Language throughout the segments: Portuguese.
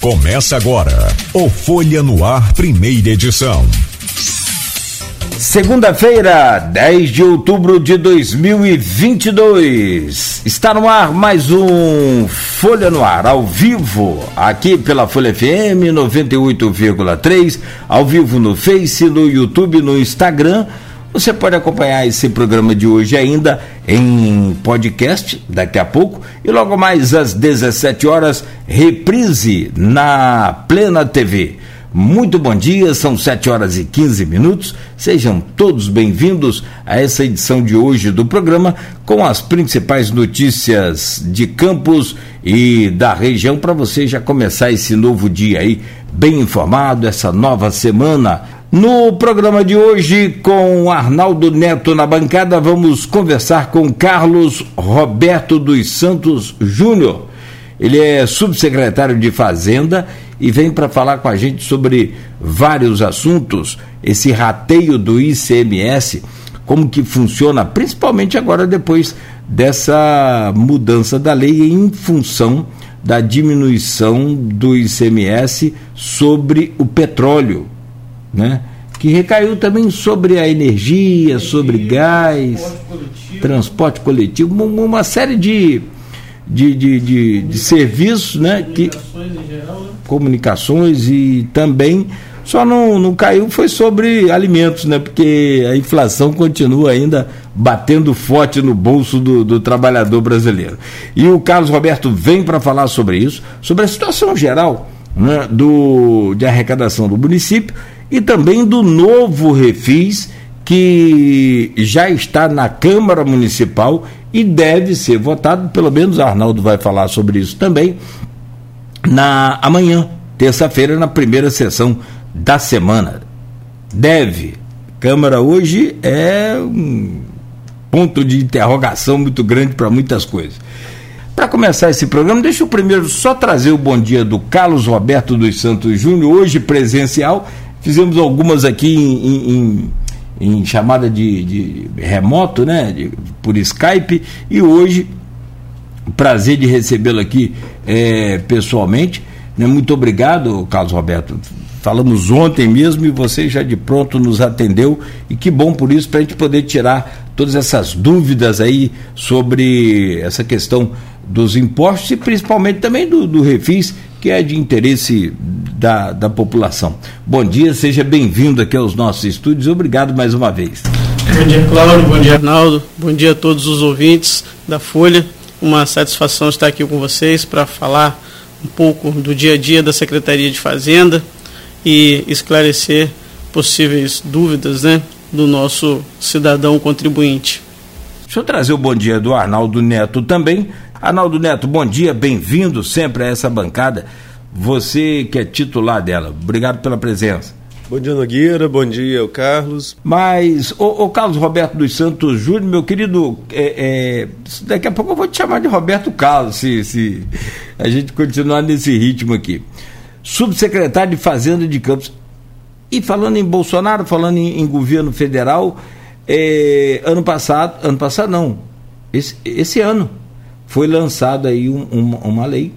Começa agora o Folha no Ar, primeira edição. Segunda-feira, 10 de outubro de 2022. Está no ar mais um Folha no Ar, ao vivo, aqui pela Folha FM 98,3, ao vivo no Face, no YouTube, no Instagram você pode acompanhar esse programa de hoje ainda em podcast daqui a pouco e logo mais às 17 horas reprise na Plena TV. Muito bom dia, são 7 horas e 15 minutos. Sejam todos bem-vindos a essa edição de hoje do programa com as principais notícias de Campos e da região para você já começar esse novo dia aí bem informado, essa nova semana no programa de hoje, com Arnaldo Neto na bancada, vamos conversar com Carlos Roberto dos Santos Júnior. Ele é subsecretário de Fazenda e vem para falar com a gente sobre vários assuntos, esse rateio do ICMS, como que funciona, principalmente agora depois dessa mudança da lei em função da diminuição do ICMS sobre o petróleo né? que recaiu também sobre a energia, sobre gás, transporte coletivo, transporte coletivo uma, série de, de, de, de, de serviços, né? Que, geral, né? comunicações e também só não, não caiu foi sobre alimentos, né? Porque a inflação continua ainda batendo forte no bolso do, do trabalhador brasileiro. E o Carlos Roberto vem para falar sobre isso, sobre a situação geral né, do, de arrecadação do município e também do novo refis que já está na Câmara Municipal e deve ser votado, pelo menos Arnaldo vai falar sobre isso também, na amanhã, terça-feira, na primeira sessão da semana. Deve. Câmara hoje é um ponto de interrogação muito grande para muitas coisas. Para começar esse programa, deixa eu primeiro só trazer o bom dia do Carlos Roberto dos Santos Júnior, hoje presencial. Fizemos algumas aqui em, em, em chamada de, de, remoto, né? De, por Skype, e hoje, prazer de recebê-lo aqui é, pessoalmente. Né? Muito obrigado, Carlos Roberto. Falamos ontem mesmo e você já de pronto nos atendeu e que bom por isso para a gente poder tirar todas essas dúvidas aí sobre essa questão dos impostos e principalmente também do, do refis, que é de interesse da, da população. Bom dia, seja bem-vindo aqui aos nossos estúdios. Obrigado mais uma vez. Bom dia, Cláudio. Bom dia, Arnaldo. Bom dia a todos os ouvintes da Folha. Uma satisfação estar aqui com vocês para falar um pouco do dia a dia da Secretaria de Fazenda e esclarecer possíveis dúvidas né, do nosso cidadão contribuinte. Deixa eu trazer o bom dia do Arnaldo Neto também, Arnaldo Neto, bom dia, bem-vindo sempre a essa bancada. Você que é titular dela, obrigado pela presença. Bom dia, Nogueira. Bom dia, Carlos. Mas, o, Carlos Roberto dos Santos Júnior, meu querido, é, é, daqui a pouco eu vou te chamar de Roberto Carlos, se, se a gente continuar nesse ritmo aqui. Subsecretário de Fazenda de Campos. E falando em Bolsonaro, falando em, em governo federal, é, ano passado, ano passado não, esse, esse ano, foi lançada aí um, uma, uma, lei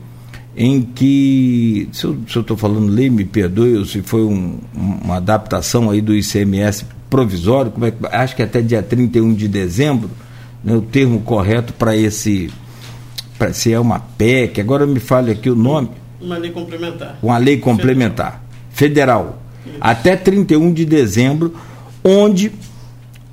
em que, se eu estou falando lei, me perdoe, ou se foi um, uma adaptação aí do ICMS provisório, como é, acho que até dia 31 de dezembro, né, o termo correto para esse, pra, se é uma PEC, agora me fale aqui o nome. Uma lei complementar. Uma lei complementar, federal, federal até 31 de dezembro, onde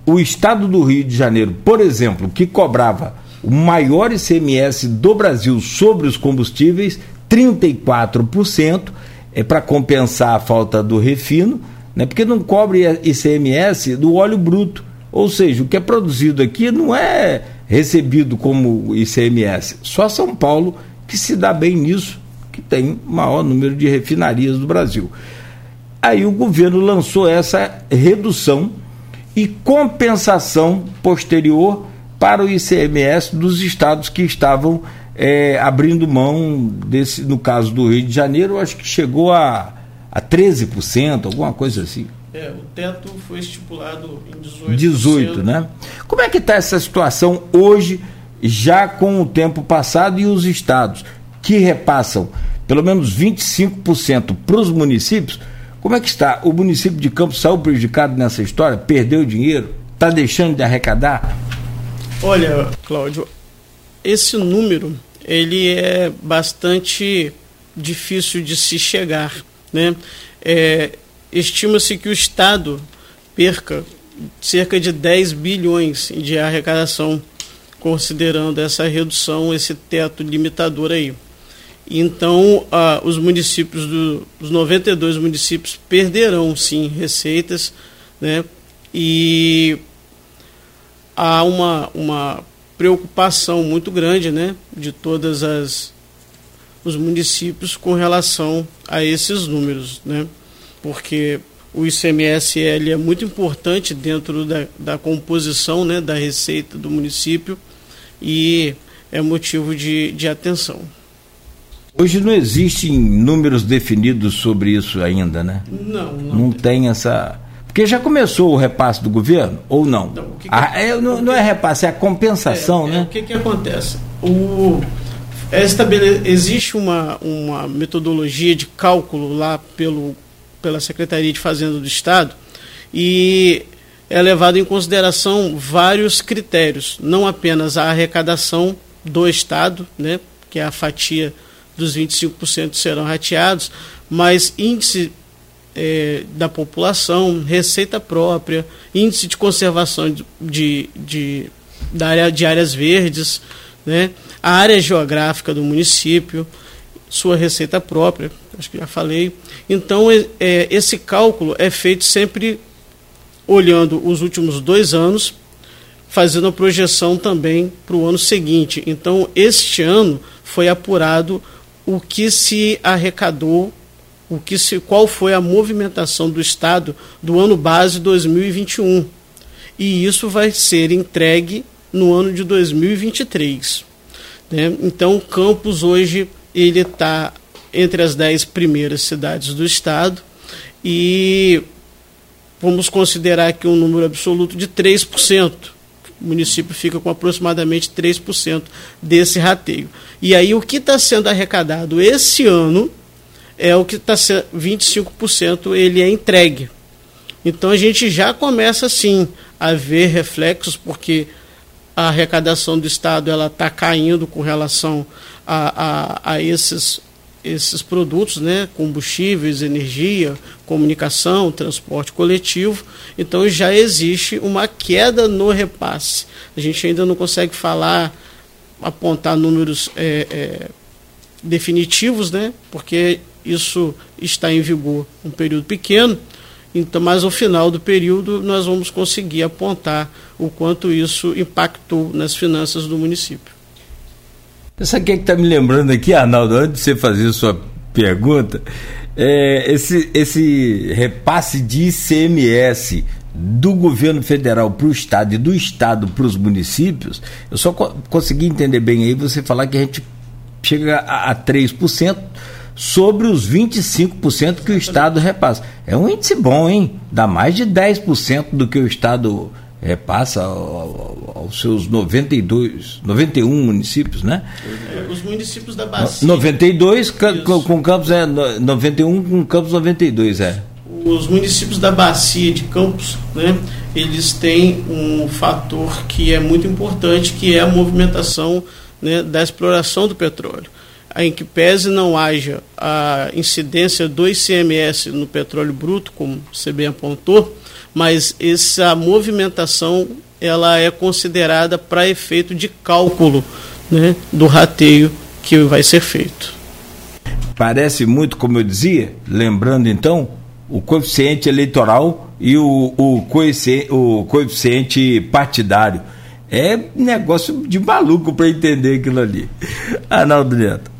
o estado do Rio de Janeiro, por exemplo, que cobrava o maior ICMS do Brasil sobre os combustíveis, 34%, é para compensar a falta do refino, né? porque não cobre ICMS do óleo bruto. Ou seja, o que é produzido aqui não é recebido como ICMS. Só São Paulo que se dá bem nisso, que tem o maior número de refinarias do Brasil. Aí o governo lançou essa redução e compensação posterior para o ICMS dos estados que estavam é, abrindo mão desse, no caso do Rio de Janeiro, acho que chegou a, a 13%, alguma coisa assim. É, o teto foi estipulado em 18%. 18, né? Como é que está essa situação hoje, já com o tempo passado, e os estados que repassam pelo menos 25% para os municípios. Como é que está? O município de Campos saiu prejudicado nessa história? Perdeu dinheiro? Está deixando de arrecadar? Olha, Cláudio, esse número ele é bastante difícil de se chegar. Né? É, Estima-se que o Estado perca cerca de 10 bilhões de arrecadação, considerando essa redução, esse teto limitador aí. Então, ah, os municípios, do, os 92 municípios perderão sim receitas, né? E há uma, uma preocupação muito grande, né, de todas as os municípios com relação a esses números, né? Porque o ICMS ele é muito importante dentro da, da composição né, da receita do município e é motivo de, de atenção. Hoje não existem números definidos sobre isso ainda, né? Não, não, não tem essa. Porque já começou o repasse do governo ou não? não, que que ah, é, não, não, é repasse, é a compensação, é, né? É, o que, que acontece? O, é estabele... Existe uma, uma metodologia de cálculo lá pelo pela Secretaria de Fazenda do Estado e é levado em consideração vários critérios, não apenas a arrecadação do Estado, né, que é a fatia dos 25% serão rateados, mas índice é, da população, receita própria, índice de conservação de, de, de, da área, de áreas verdes, né, a área geográfica do município, sua receita própria, acho que já falei. Então, é, é, esse cálculo é feito sempre olhando os últimos dois anos, fazendo a projeção também para o ano seguinte. Então, este ano foi apurado o que se arrecadou, o que se, qual foi a movimentação do Estado do ano base 2021. E isso vai ser entregue no ano de 2023. Né? Então, Campos hoje ele está entre as dez primeiras cidades do estado e vamos considerar que um número absoluto de 3%. O município fica com aproximadamente 3% desse rateio. E aí o que está sendo arrecadado esse ano é o que está sendo 25% ele é entregue. Então a gente já começa assim a ver reflexos, porque a arrecadação do Estado ela está caindo com relação a, a, a esses, esses produtos, né, combustíveis, energia, comunicação, transporte coletivo. Então já existe uma queda no repasse. A gente ainda não consegue falar, apontar números é, é, definitivos, né, porque isso está em vigor um período pequeno. Então, mas ao final do período nós vamos conseguir apontar o quanto isso impactou nas finanças do município. Sabe o que é está me lembrando aqui, Arnaldo, antes de você fazer sua pergunta? É, esse, esse repasse de ICMS do governo federal para o estado e do estado para os municípios, eu só co consegui entender bem aí você falar que a gente chega a, a 3% sobre os 25% que o estado repassa. É um índice bom, hein? Dá mais de 10% do que o estado repassa aos seus 92, 91 municípios, né? Os municípios da Bacia. 92 com, com Campos é 91 com Campos 92 é. Os municípios da Bacia de Campos, né? Eles têm um fator que é muito importante, que é a movimentação né, da exploração do petróleo. Em que pese não haja a incidência do ICMS no petróleo bruto, como você bem apontou, mas essa movimentação ela é considerada para efeito de cálculo né, do rateio que vai ser feito. Parece muito, como eu dizia, lembrando então, o coeficiente eleitoral e o, o, coeficiente, o coeficiente partidário. É negócio de maluco para entender aquilo ali. Arnaldo Neto.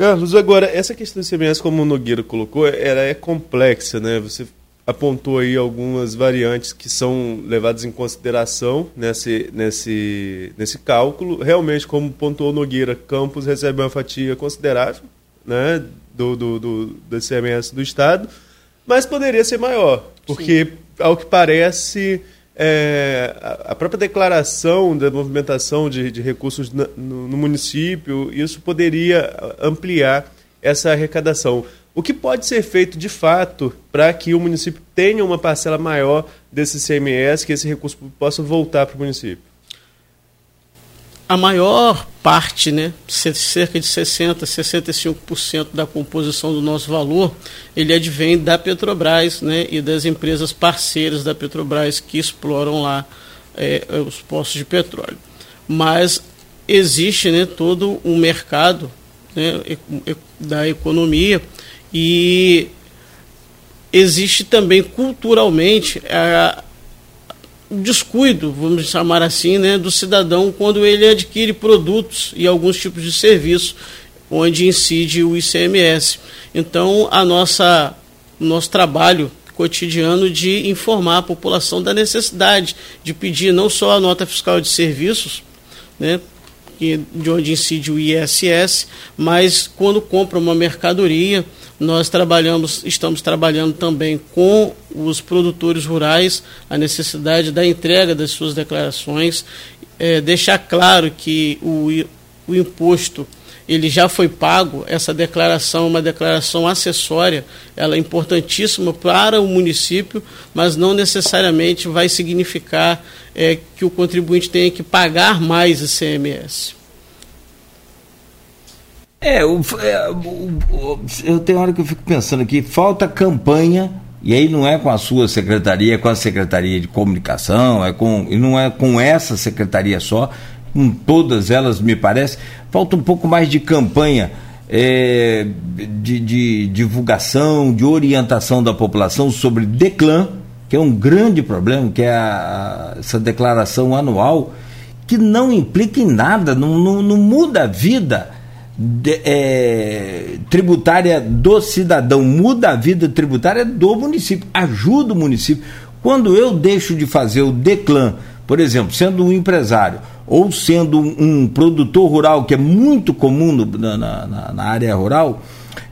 Carlos, agora, essa questão do ICMS, como o Nogueira colocou, ela é complexa, né? Você apontou aí algumas variantes que são levadas em consideração nesse, nesse, nesse cálculo. Realmente, como pontuou Nogueira, Campos recebe uma fatia considerável né, do, do, do, do ICMS do Estado, mas poderia ser maior, porque, Sim. ao que parece, é, a própria declaração da movimentação de, de recursos no, no município, isso poderia ampliar essa arrecadação. O que pode ser feito de fato para que o município tenha uma parcela maior desse CMS, que esse recurso possa voltar para o município? A maior parte, né, cerca de 60, 65% da composição do nosso valor, ele advém da Petrobras, né, e das empresas parceiras da Petrobras que exploram lá é, os postos de petróleo. Mas existe, né, todo um mercado né, da economia e existe também culturalmente a, descuido, vamos chamar assim, né, do cidadão quando ele adquire produtos e alguns tipos de serviço onde incide o ICMS. Então, a nossa nosso trabalho cotidiano de informar a população da necessidade de pedir não só a nota fiscal de serviços, né, de onde incide o ISS, mas quando compra uma mercadoria, nós trabalhamos, estamos trabalhando também com os produtores rurais a necessidade da entrega das suas declarações, é, deixar claro que o, o imposto ele já foi pago, essa declaração é uma declaração acessória, ela é importantíssima para o município, mas não necessariamente vai significar é, que o contribuinte tenha que pagar mais ICMS. É, o, é o, eu tenho hora que eu fico pensando aqui, falta campanha, e aí não é com a sua secretaria, é com a Secretaria de Comunicação, é com, e não é com essa secretaria só, com todas elas, me parece, falta um pouco mais de campanha é, de, de divulgação, de orientação da população sobre Declan, que é um grande problema, que é a, essa declaração anual, que não implica em nada, não, não, não muda a vida de, é, tributária do cidadão, muda a vida tributária do município, ajuda o município. Quando eu deixo de fazer o declan, por exemplo, sendo um empresário ou sendo um, um produtor rural, que é muito comum no, na, na, na, área rural,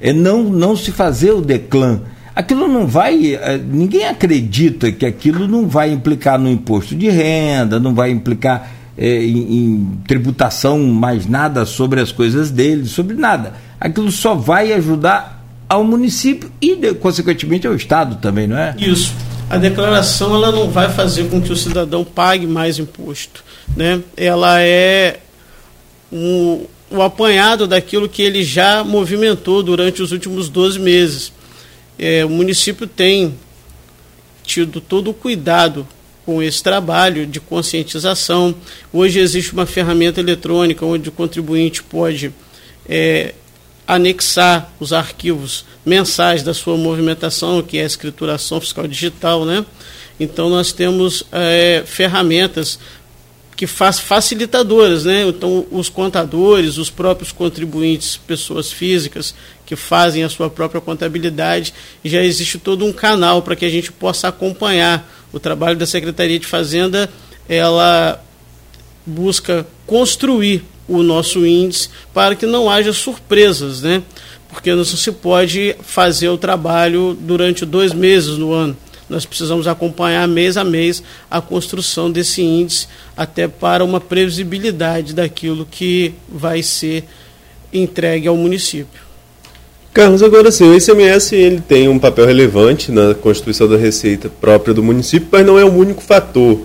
é não, não se fazer o declan aquilo não vai. Eh, ninguém acredita que aquilo não vai implicar no imposto de renda, não vai implicar é, em, em, tributação mais nada sobre as coisas dele, sobre nada. Aquilo só vai ajudar ao município e, consequentemente, ao Estado também, não é? Isso. A declaração ela não vai fazer com que o cidadão pague mais imposto. Né? Ela é um, o apanhado daquilo que ele já movimentou durante os últimos 12 meses é, o município tem tido todo o cuidado com esse trabalho de conscientização. Hoje existe uma ferramenta eletrônica onde o contribuinte pode é, anexar os arquivos mensais da sua movimentação, que é a escrituração fiscal digital, né? Então nós temos é, ferramentas que faz facilitadoras, né? Então os contadores, os próprios contribuintes, pessoas físicas que fazem a sua própria contabilidade, já existe todo um canal para que a gente possa acompanhar o trabalho da Secretaria de Fazenda. Ela busca construir o nosso índice para que não haja surpresas, né? Porque não se pode fazer o trabalho durante dois meses no ano nós precisamos acompanhar mês a mês a construção desse índice, até para uma previsibilidade daquilo que vai ser entregue ao município. Carlos, agora sim, o ICMS ele tem um papel relevante na constituição da receita própria do município, mas não é o único fator.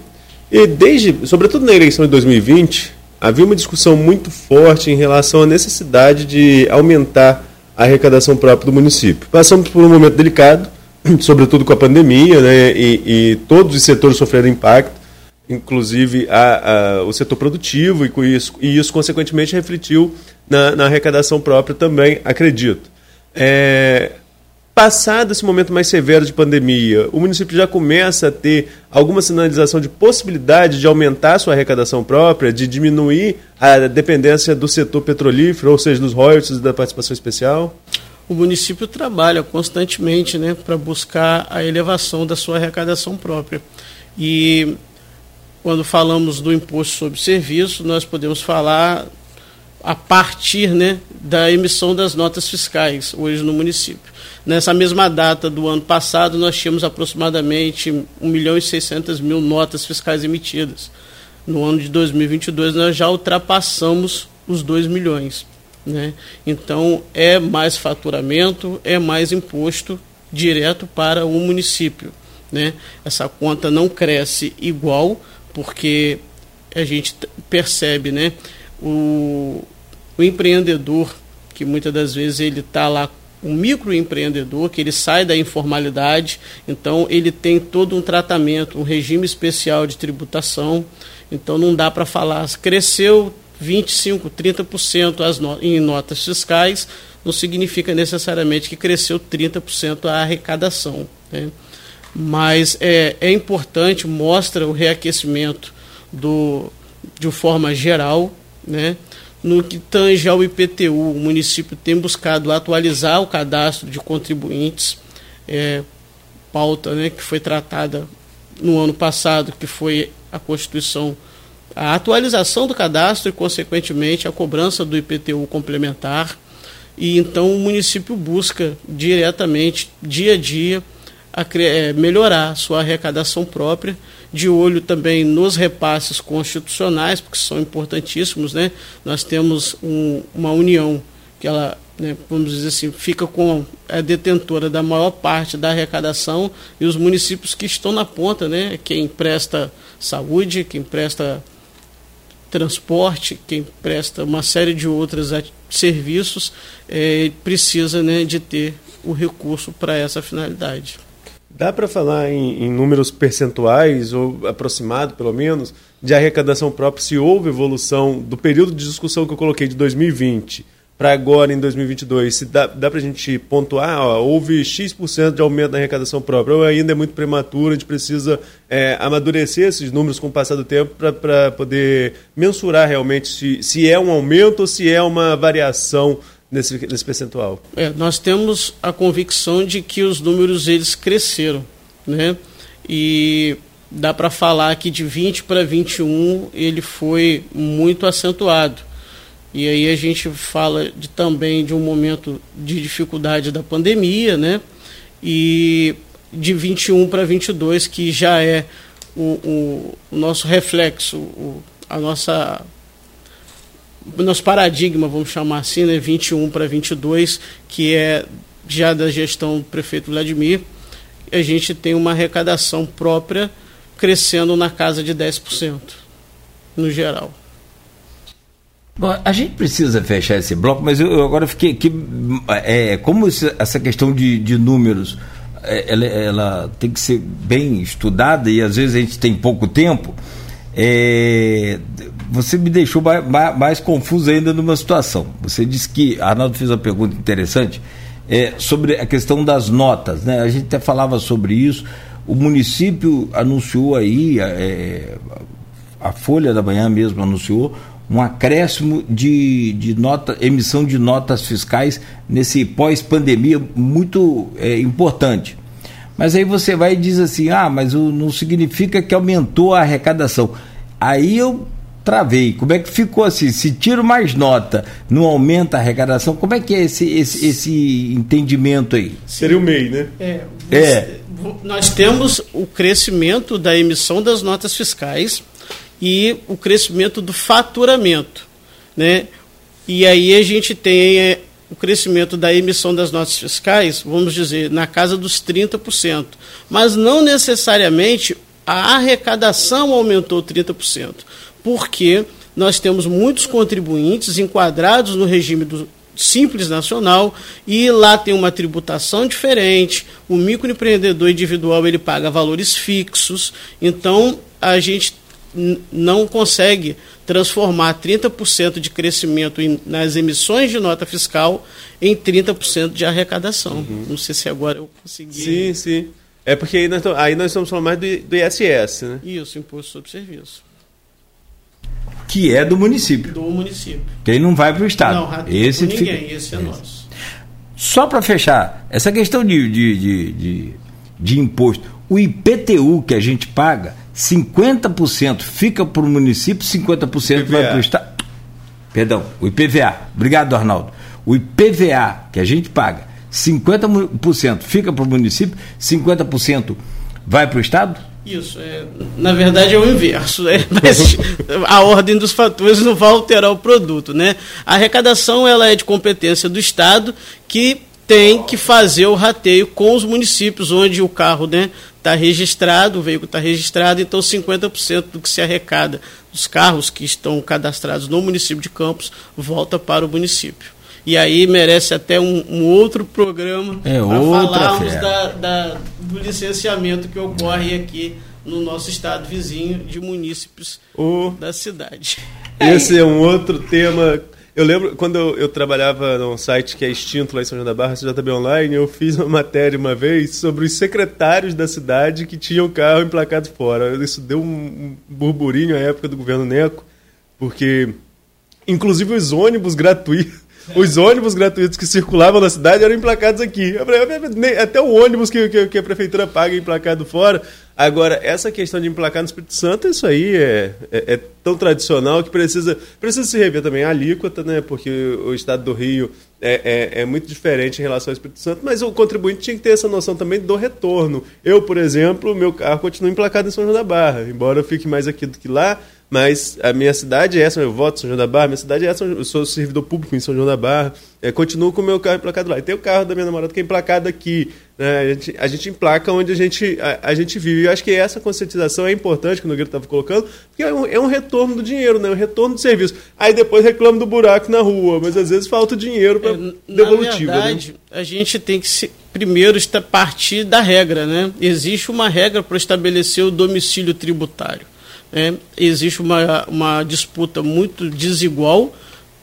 E desde, sobretudo na eleição de 2020, havia uma discussão muito forte em relação à necessidade de aumentar a arrecadação própria do município. Passamos por um momento delicado, sobretudo com a pandemia, né, e, e todos os setores sofreram impacto, inclusive a, a, o setor produtivo, e, com isso, e isso, consequentemente, refletiu na, na arrecadação própria também, acredito. É, passado esse momento mais severo de pandemia, o município já começa a ter alguma sinalização de possibilidade de aumentar sua arrecadação própria, de diminuir a dependência do setor petrolífero, ou seja, dos royalties da participação especial? o município trabalha constantemente né, para buscar a elevação da sua arrecadação própria. E quando falamos do imposto sobre serviço, nós podemos falar a partir né, da emissão das notas fiscais hoje no município. Nessa mesma data do ano passado, nós tínhamos aproximadamente 1 milhão e 600 mil notas fiscais emitidas. No ano de 2022, nós já ultrapassamos os 2 milhões. Né? Então, é mais faturamento, é mais imposto direto para o município. Né? Essa conta não cresce igual, porque a gente percebe né, o, o empreendedor, que muitas das vezes ele está lá um microempreendedor que ele sai da informalidade, então ele tem todo um tratamento, um regime especial de tributação. Então não dá para falar cresceu 25, 30% as no, em notas fiscais, não significa necessariamente que cresceu 30% a arrecadação. Né? Mas é, é importante, mostra o reaquecimento do, de forma geral, né? No que tange ao IPTU, o município tem buscado atualizar o cadastro de contribuintes, é, pauta né, que foi tratada no ano passado, que foi a Constituição, a atualização do cadastro e, consequentemente, a cobrança do IPTU complementar. E então o município busca diretamente, dia a dia, a é, melhorar sua arrecadação própria de olho também nos repasses constitucionais, porque são importantíssimos, né? Nós temos um, uma união que ela, né, vamos dizer assim, fica com a detentora da maior parte da arrecadação e os municípios que estão na ponta, né? Quem presta saúde, quem presta transporte, quem presta uma série de outros serviços, é, precisa né, de ter o recurso para essa finalidade. Dá para falar em, em, números percentuais, ou aproximado pelo menos, de arrecadação própria, se houve evolução do período de discussão que eu coloquei de 2020 para agora em 2022? Se dá, dá para a gente pontuar, ó, houve X% de aumento da arrecadação própria, ou ainda é muito prematuro, a gente precisa é, amadurecer esses números com o passar do tempo para poder mensurar realmente se, se é um aumento ou se é uma variação nesse, nesse percentual? É, nós temos a convicção de que os números eles cresceram, né? E dá para falar que de 20 para 21 ele foi muito acentuado. E aí a gente fala de, também de um momento de dificuldade da pandemia, né? E de 21 para 22, que já é o, o, o nosso reflexo, o, a nossa nosso paradigma, vamos chamar assim, né, 21 para 22, que é já da gestão do prefeito Vladimir, a gente tem uma arrecadação própria crescendo na casa de 10%, no geral. Bom, a gente precisa fechar esse bloco, mas eu, eu agora fiquei aqui. É, como essa questão de, de números é, ela, ela, tem que ser bem estudada e às vezes a gente tem pouco tempo, é, você me deixou mais, mais, confuso ainda numa situação. Você disse que, Arnaldo fez uma pergunta interessante é, sobre a questão das notas. Né? A gente até falava sobre isso. O município anunciou aí, é, a Folha da Manhã mesmo anunciou, um acréscimo de, de nota, emissão de notas fiscais nesse pós-pandemia muito é, importante. Mas aí você vai e diz assim: ah, mas não significa que aumentou a arrecadação. Aí eu travei. Como é que ficou assim? Se tiro mais nota, não aumenta a arrecadação? Como é que é esse, esse, esse entendimento aí? Seria o MEI, né? É, é. Nós temos o crescimento da emissão das notas fiscais e o crescimento do faturamento, né? E aí a gente tem é, o crescimento da emissão das notas fiscais, vamos dizer, na casa dos 30%, mas não necessariamente a arrecadação aumentou 30% porque nós temos muitos contribuintes enquadrados no regime do Simples Nacional e lá tem uma tributação diferente. O microempreendedor individual ele paga valores fixos, então a gente não consegue transformar 30% de crescimento em, nas emissões de nota fiscal em 30% de arrecadação. Uhum. Não sei se agora eu consegui. Sim, sim. É porque aí nós, aí nós estamos falando mais do, do ISS, né? Isso, Imposto sobre Serviço que é do município. Do município. Que ele não vai para o Estado. Não, esse ninguém, fica... esse é esse. nosso. Só para fechar, essa questão de, de, de, de, de imposto, o IPTU que a gente paga, 50% fica para o município, 50% vai para o Estado. Perdão, o IPVA. Obrigado, Arnaldo. O IPVA que a gente paga, 50% fica para o município, 50% vai para o Estado? Isso, é, na verdade é o inverso, é, mas a ordem dos fatores não vai alterar o produto, né? A arrecadação ela é de competência do Estado que tem que fazer o rateio com os municípios onde o carro né, está registrado, o veículo está registrado, então 50% do que se arrecada dos carros que estão cadastrados no município de Campos volta para o município. E aí merece até um, um outro programa é, para falarmos da, da, do licenciamento que ocorre aqui no nosso estado vizinho de munícipes o... da cidade. Esse é um outro tema eu lembro quando eu, eu, trabalhava num site que é extinto lá em São João da Barra, CJB Online, eu fiz uma matéria uma vez sobre os secretários da cidade que tinham carro emplacado fora. Isso deu um burburinho à época do governo Neco, porque inclusive os ônibus gratuitos os ônibus gratuitos que circulavam na cidade eram emplacados aqui. Até o ônibus que, que, que a prefeitura paga é emplacado fora. Agora, essa questão de emplacar no Espírito Santo, isso aí é, é, é, tão tradicional que precisa, precisa se rever também a alíquota, né? Porque o estado do Rio é, é, é, muito diferente em relação ao Espírito Santo, mas o contribuinte tinha que ter essa noção também do retorno. Eu, por exemplo, meu carro continua emplacado em São João da Barra, embora eu fique mais aqui do que lá, mas a minha cidade é essa, eu voto em São João da Barra, minha cidade é essa, eu sou servidor público em São João da Barra, é, continuo com o meu carro emplacado lá. E tem o carro da minha namorada que é emplacado aqui. Né? A, gente, a gente emplaca onde a gente, a, a gente vive. E eu acho que essa conscientização é importante, que o Nogueira estava colocando, porque é um, é um, retorno do dinheiro, né? um retorno do serviço. Aí depois reclama do buraco na rua, mas às vezes falta dinheiro para é, devolutiva. Na né? verdade, né? a gente tem que se, primeiro partir da regra. Né? Existe uma regra para estabelecer o domicílio tributário é, existe uma, uma disputa muito desigual,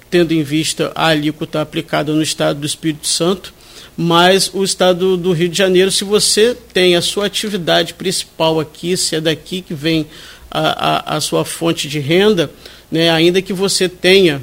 tendo em vista a alíquota aplicada no estado do Espírito Santo, mas o estado do Rio de Janeiro, se você tem a sua atividade principal aqui, se é daqui que vem a, a, a sua fonte de renda, né, ainda que você tenha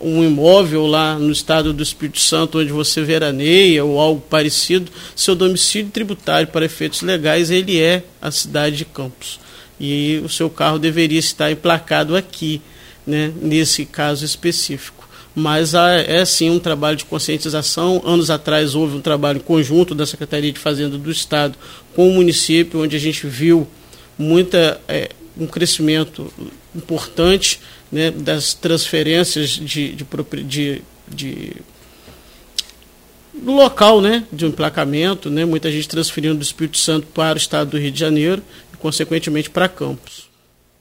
um imóvel lá no estado do Espírito Santo onde você veraneia ou algo parecido, seu domicílio tributário para efeitos legais ele é a cidade de Campos e o seu carro deveria estar emplacado aqui, né, nesse caso específico. Mas há, é sim um trabalho de conscientização. Anos atrás houve um trabalho conjunto da Secretaria de Fazenda do Estado com o município, onde a gente viu muita, é, um crescimento importante né, das transferências de, de, de, de do local né, de emplacamento, né, muita gente transferindo do Espírito Santo para o estado do Rio de Janeiro consequentemente para Campos.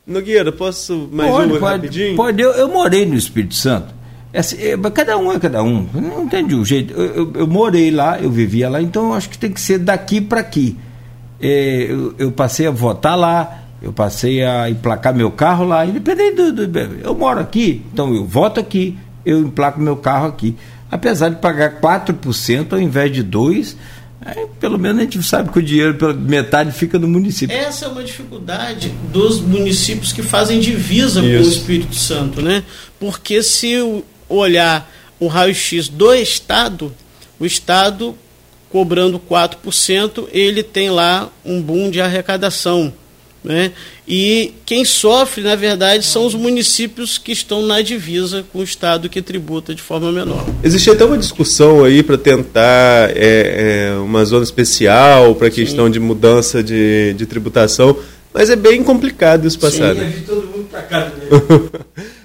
Nogueira, posso mais pode, uma pode, rapidinho? Pode, eu, eu morei no Espírito Santo. É assim, é, cada um é cada um, não entendi o jeito. Eu, eu, eu, morei lá, eu vivia lá, então eu acho que tem que ser daqui para aqui. É, eu, eu, passei a votar lá, eu passei a emplacar meu carro lá, independente do, do, Eu moro aqui, então eu voto aqui, eu emplaco meu carro aqui. Apesar de pagar 4% ao invés de 2%, Aí, pelo menos a gente sabe que o dinheiro pela metade fica no município. Essa é uma dificuldade dos municípios que fazem divisa Isso. com o Espírito Santo, né? Porque se olhar o raio-x do Estado, o Estado cobrando 4%, ele tem lá um boom de arrecadação. Né? E quem sofre, na verdade, são os municípios que estão na divisa com o Estado que tributa de forma menor. Existe até uma discussão aí para tentar é, é, uma zona especial para a questão de mudança de, de tributação, mas é bem complicado isso passar. Sim, né? todo mundo para cá.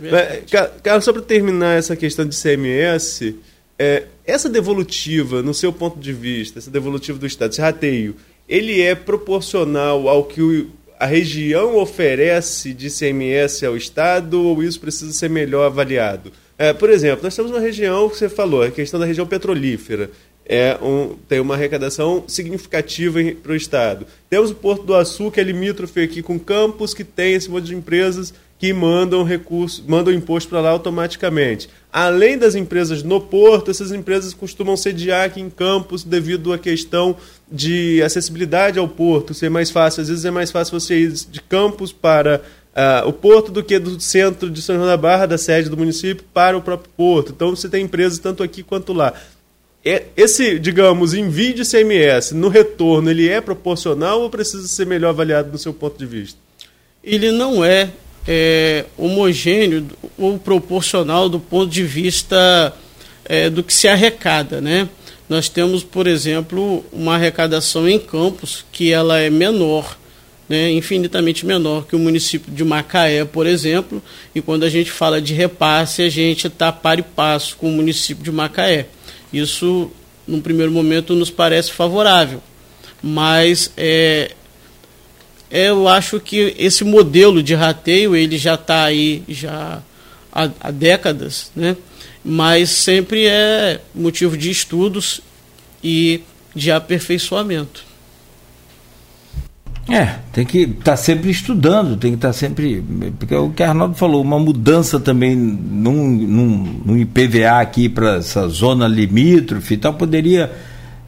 Né? Carlos, só para terminar essa questão de CMS, é, essa devolutiva, no seu ponto de vista, essa devolutiva do Estado, esse rateio, ele é proporcional ao que o a região oferece de CMS ao Estado ou isso precisa ser melhor avaliado? É, por exemplo, nós temos uma região que você falou, a questão da região petrolífera. É um, tem uma arrecadação significativa para o Estado. Temos o Porto do Açu, que é limítrofe aqui com Campos, que tem esse monte de empresas que mandam recursos, mandam imposto para lá automaticamente. Além das empresas no porto, essas empresas costumam sediar aqui em Campos devido à questão de acessibilidade ao porto, ser mais fácil. Às vezes é mais fácil você ir de Campos para uh, o porto do que do centro de São João da Barra, da sede do município, para o próprio porto. Então você tem empresas tanto aqui quanto lá. É, esse, digamos, envio de CMS no retorno, ele é proporcional ou precisa ser melhor avaliado do seu ponto de vista? Ele não é é, homogêneo ou proporcional do ponto de vista é, do que se arrecada, né? Nós temos, por exemplo, uma arrecadação em campos que ela é menor né, infinitamente menor que o município de Macaé, por exemplo, e quando a gente fala de repasse, a gente está par e passo com o município de Macaé. Isso, num primeiro momento, nos parece favorável, mas é, eu acho que esse modelo de rateio ele já está aí já há, há décadas, né? mas sempre é motivo de estudos e de aperfeiçoamento. É, tem que estar tá sempre estudando, tem que estar tá sempre. Porque é o que Arnaldo falou, uma mudança também num, num, num IPVA aqui para essa zona limítrofe e tal, poderia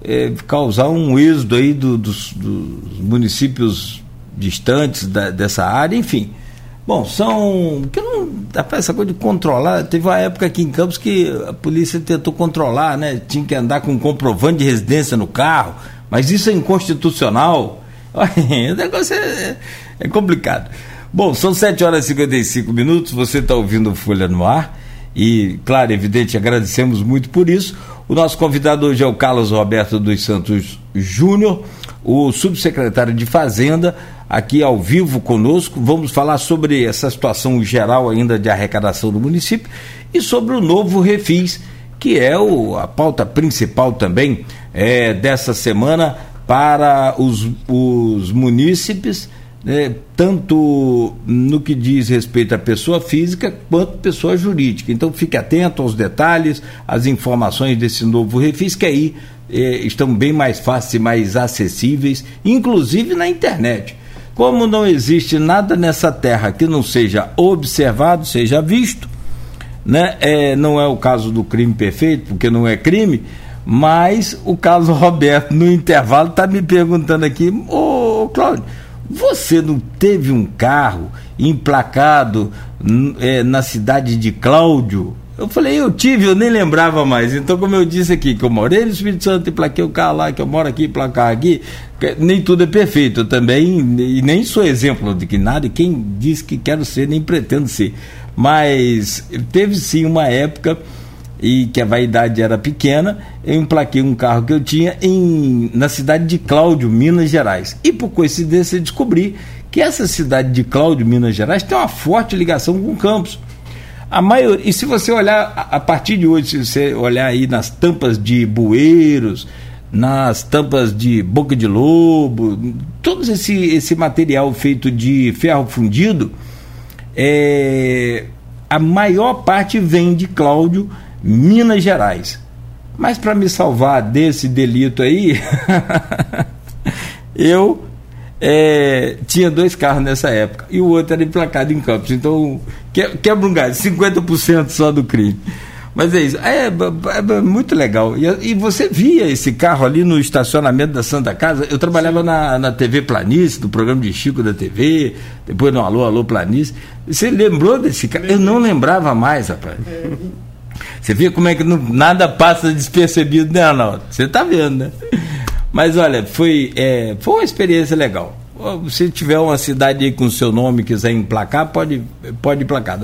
é, causar um êxodo aí do, dos, dos, municípios distantes da, dessa área, enfim. Bom, são. Que não. Essa coisa de controlar. Teve uma época aqui em Campos que a polícia tentou controlar, né? Tinha que andar com um comprovante de residência no carro, mas isso é inconstitucional o negócio é, é complicado. Bom, são 7 horas e 55 minutos, você está ouvindo Folha no Ar. E, claro, evidente, agradecemos muito por isso. O nosso convidado hoje é o Carlos Roberto dos Santos Júnior, o subsecretário de Fazenda, aqui ao vivo conosco. Vamos falar sobre essa situação geral ainda de arrecadação do município e sobre o novo refis, que é o, a pauta principal também é, dessa semana para os, os munícipes, né, tanto no que diz respeito à pessoa física quanto pessoa jurídica. Então fique atento aos detalhes, às informações desse novo refis, que aí eh, estão bem mais fáceis e mais acessíveis, inclusive na internet. Como não existe nada nessa terra que não seja observado, seja visto, né? É, não é o caso do crime perfeito, porque não é crime, mas o Carlos Roberto, no intervalo, está me perguntando aqui, ô, Cláudio, você não teve um carro emplacado é, na cidade de Cláudio? Eu falei, eu tive, eu nem lembrava mais. Então, como eu disse aqui, que eu morei no Espírito Santo e plaquei o carro lá, que eu moro aqui, placar aqui, nem tudo é perfeito. Eu também, e nem sou exemplo de que nada, quem diz que quero ser, nem pretendo ser. Mas teve sim uma época e que a vaidade era pequena, eu emplaquei um carro que eu tinha em, na cidade de Cláudio, Minas Gerais. E por coincidência descobri que essa cidade de Cláudio, Minas Gerais, tem uma forte ligação com Campos. A maioria, e se você olhar a, a partir de hoje, se você olhar aí nas tampas de bueiros, nas tampas de boca de lobo, todo esse, esse material feito de ferro fundido, é, a maior parte vem de Cláudio Minas Gerais. Mas para me salvar desse delito aí, eu é, tinha dois carros nessa época e o outro era emplacado em Campos. Então, quebra um gás, 50% só do crime. Mas é isso, é, é, é muito legal. E, e, você via esse carro ali no estacionamento da Santa Casa. Eu trabalhava na, na TV Planície, no programa de Chico da TV, depois no Alô, Alô Planície. Você lembrou desse carro? Eu não lembrava mais, rapaz. Você vê como é que não, nada passa despercebido, né, Arnaldo? Você está vendo, né? Mas olha, foi, é, foi uma experiência legal. Se tiver uma cidade com seu nome e quiser emplacar, pode, pode emplacar.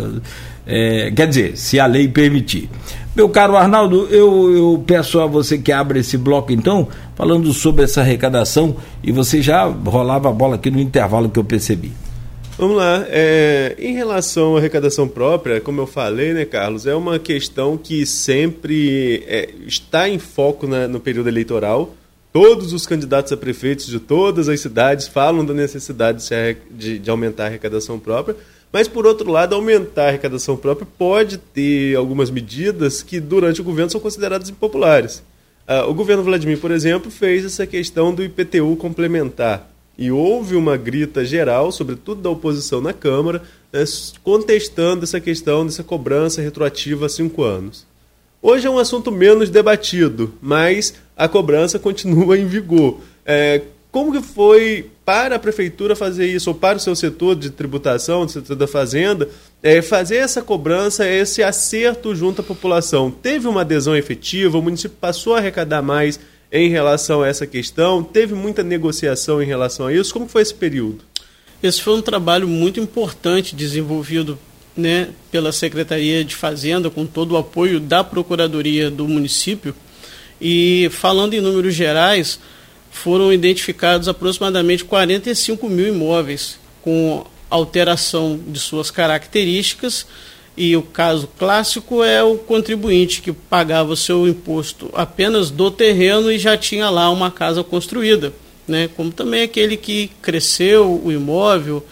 É, quer dizer, se a lei permitir. Meu caro Arnaldo, eu, eu peço a você que abra esse bloco então, falando sobre essa arrecadação, e você já rolava a bola aqui no intervalo que eu percebi. Vamos lá. É, em relação à arrecadação própria, como eu falei, né, Carlos, é uma questão que sempre é, está em foco na, no período eleitoral. Todos os candidatos a prefeitos de todas as cidades falam da necessidade de, de aumentar a arrecadação própria. Mas, por outro lado, aumentar a arrecadação própria pode ter algumas medidas que, durante o governo, são consideradas impopulares. Uh, o governo Vladimir, por exemplo, fez essa questão do IPTU complementar e houve uma grita geral, sobretudo da oposição na Câmara, né, contestando essa questão dessa cobrança retroativa a cinco anos. Hoje é um assunto menos debatido, mas a cobrança continua em vigor. É, como que foi para a prefeitura fazer isso, ou para o seu setor de tributação, do setor da fazenda, é, fazer essa cobrança, esse acerto junto à população? Teve uma adesão efetiva? O município passou a arrecadar mais em relação a essa questão? Teve muita negociação em relação a isso? Como foi esse período? Esse foi um trabalho muito importante desenvolvido né, pela Secretaria de Fazenda, com todo o apoio da Procuradoria do município. E falando em números gerais, foram identificados aproximadamente 45 mil imóveis com alteração de suas características. E o caso clássico é o contribuinte que pagava o seu imposto apenas do terreno e já tinha lá uma casa construída, né? como também aquele que cresceu o imóvel.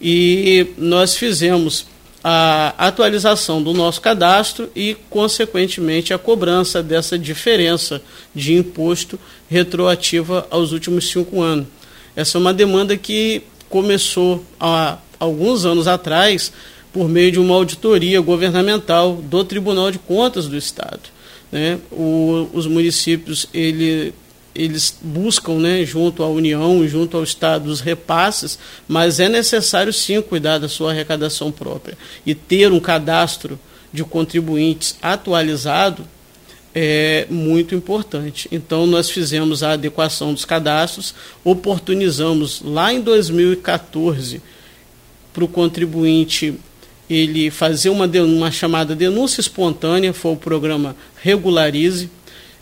E nós fizemos a atualização do nosso cadastro e, consequentemente, a cobrança dessa diferença de imposto retroativa aos últimos cinco anos. Essa é uma demanda que começou há alguns anos atrás por meio de uma auditoria governamental do Tribunal de Contas do Estado. Né? O, os municípios ele, eles buscam, né, junto à União, junto ao Estado, os repasses, mas é necessário sim cuidar da sua arrecadação própria e ter um cadastro de contribuintes atualizado é muito importante. Então, nós fizemos a adequação dos cadastros, oportunizamos lá em 2014 para o contribuinte ele fazer uma, uma chamada denúncia espontânea, foi o programa Regularize.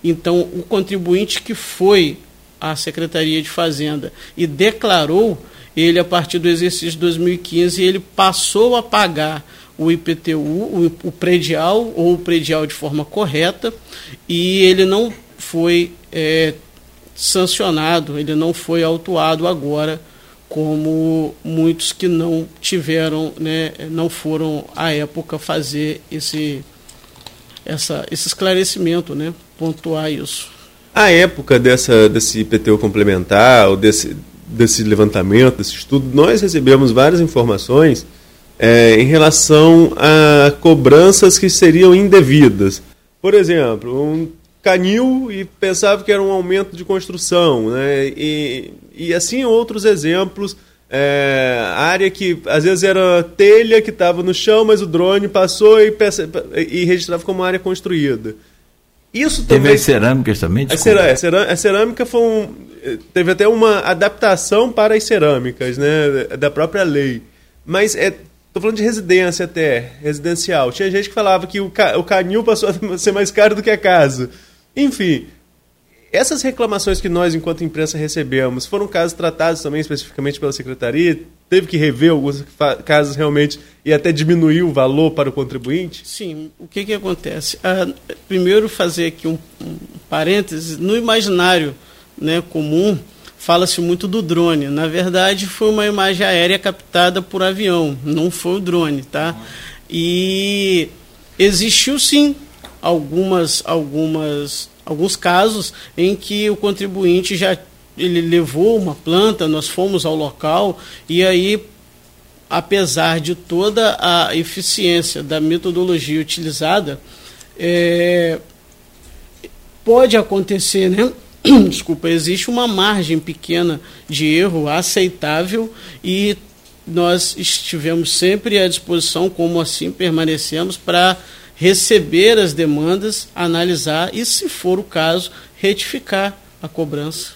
Então, o contribuinte que foi à Secretaria de Fazenda e declarou, ele, a partir do exercício de 2015, ele passou a pagar o IPTU, o, predial ou o predial de forma correta, e ele não foi é, sancionado, ele não foi autuado agora, como muitos que não tiveram, né, não foram à época fazer esse, essa, esse esclarecimento, né, pontuar isso. A época dessa, desse IPTU complementar, ou desse, desse levantamento, desse estudo, nós recebemos várias informações é, em relação a cobranças que seriam indevidas. Por exemplo, um canil e pensava que era um aumento de construção, né? E, e assim outros exemplos. É, área que às vezes era telha que estava no chão, mas o drone passou e, e registrava como área construída. Isso também. Teve cerâmicas também? A, cerâmica, a cerâmica foi um, teve até uma adaptação para as cerâmicas, né, da própria lei. Mas é, Tô falando de residência até, residencial. Tinha gente que falava que o, ca o canil passou a ser mais caro do que a casa. Enfim, essas reclamações que nós, enquanto imprensa, recebemos, foram casos tratados também especificamente pela secretaria? Teve que rever alguns casos realmente e até diminuir o valor para o contribuinte? Sim. O que, que acontece? Ah, primeiro, fazer aqui um, um parênteses. No imaginário né, comum, fala-se muito do drone. Na verdade, foi uma imagem aérea captada por avião, não foi o drone, tá? E existiu sim algumas, algumas, alguns casos em que o contribuinte já ele levou uma planta, nós fomos ao local e aí apesar de toda a eficiência da metodologia utilizada, é, pode acontecer, né? desculpa, existe uma margem pequena de erro aceitável e nós estivemos sempre à disposição, como assim permanecemos, para receber as demandas, analisar e, se for o caso, retificar a cobrança.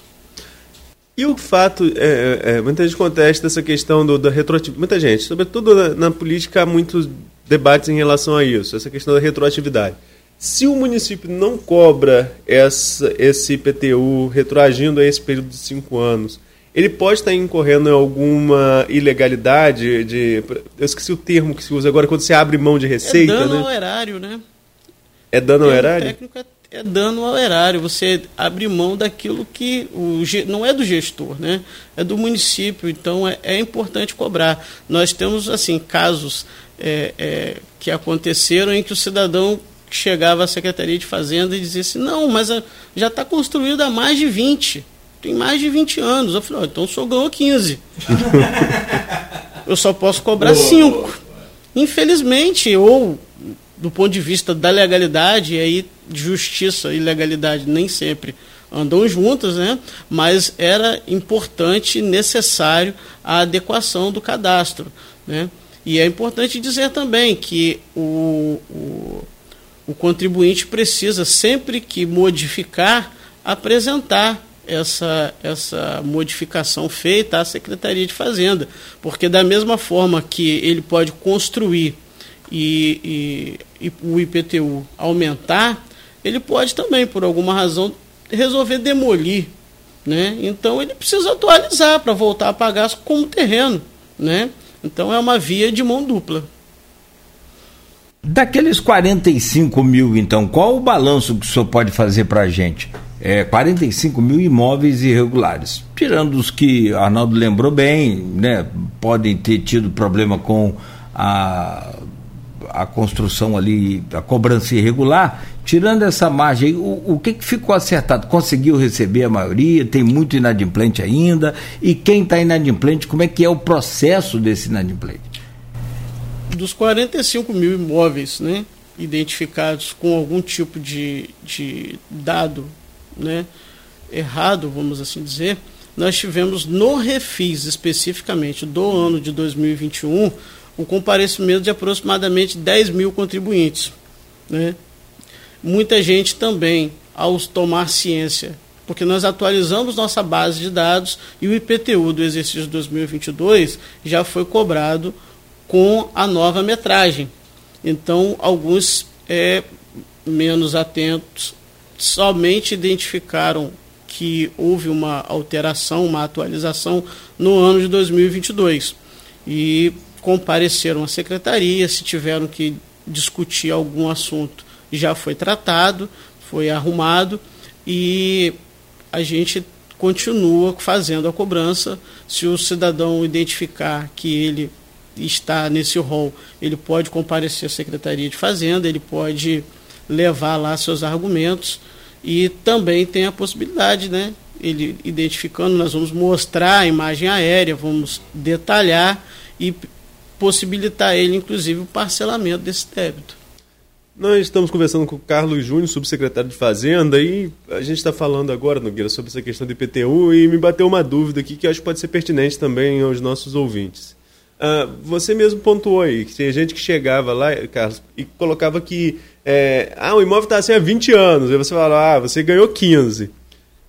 E o fato, é, é, é muita gente contesta essa questão do, da retroatividade. Muita gente, sobretudo na, na política, há muitos debates em relação a isso, essa questão da retroatividade. Se o município não cobra essa, esse IPTU retroagindo a esse período de cinco anos, ele pode estar incorrendo em alguma ilegalidade de. Eu esqueci o termo que se usa agora quando você abre mão de receita. É dano né? ao erário, né? É dano ao erário? técnico é, é dano ao erário. Você abre mão daquilo que o, não é do gestor, né? É do município. Então é, é importante cobrar. Nós temos assim casos é, é, que aconteceram em que o cidadão chegava à Secretaria de Fazenda e dizia assim, não, mas já está construído há mais de 20. Tem mais de 20 anos. Eu falei, oh, então o senhor ganhou 15. eu só posso cobrar 5. Infelizmente, ou do ponto de vista da legalidade, e aí justiça e legalidade nem sempre andam juntas, né? mas era importante e necessário a adequação do cadastro. Né? E é importante dizer também que o, o o contribuinte precisa, sempre que modificar, apresentar essa, essa modificação feita à Secretaria de Fazenda. Porque, da mesma forma que ele pode construir e, e, e o IPTU aumentar, ele pode também, por alguma razão, resolver demolir Né? Então ele precisa atualizar para voltar a pagar como terreno. Né? Então é uma via de mão dupla. Daqueles 45 mil, então, qual o balanço que o senhor pode fazer para a gente? É, 45 mil imóveis irregulares. Tirando os que Arnaldo lembrou bem, né, podem ter tido problema com a, a construção ali, a cobrança irregular. Tirando essa margem, o, o que, que ficou acertado? Conseguiu receber a maioria? Tem muito inadimplente ainda? E quem está inadimplente, como é que é o processo desse inadimplente? dos 45 mil imóveis né, identificados com algum tipo de, de dado né, errado, vamos assim dizer, nós tivemos no refis especificamente do ano de 2021 o comparecimento de aproximadamente 10 mil contribuintes. Né? Muita gente também, ao tomar ciência, porque nós atualizamos nossa base de dados e o IPTU do exercício 2022 já foi cobrado com a nova metragem. Então, alguns é, menos atentos somente identificaram que houve uma alteração, uma atualização no ano de 2022 e compareceram à secretaria, se tiveram que discutir algum assunto, já foi tratado, foi arrumado e a gente continua fazendo a cobrança. Se o cidadão identificar que ele está nesse rol, ele pode comparecer à Secretaria de Fazenda, ele pode levar lá seus argumentos e também tem a possibilidade, né? Ele identificando, nós vamos mostrar a imagem aérea, vamos detalhar e possibilitar ele, inclusive, o parcelamento desse débito. Nós estamos conversando com o Carlos Júnior, subsecretário de Fazenda, e a gente está falando agora, Nogueira, sobre essa questão do IPTU, e me bateu uma dúvida aqui que acho que pode ser pertinente também aos nossos ouvintes. Uh, você mesmo pontuou aí que tem gente que chegava lá, Carlos, e colocava que é, ah, o imóvel está assim há 20 anos. Aí você fala, ah, você ganhou 15.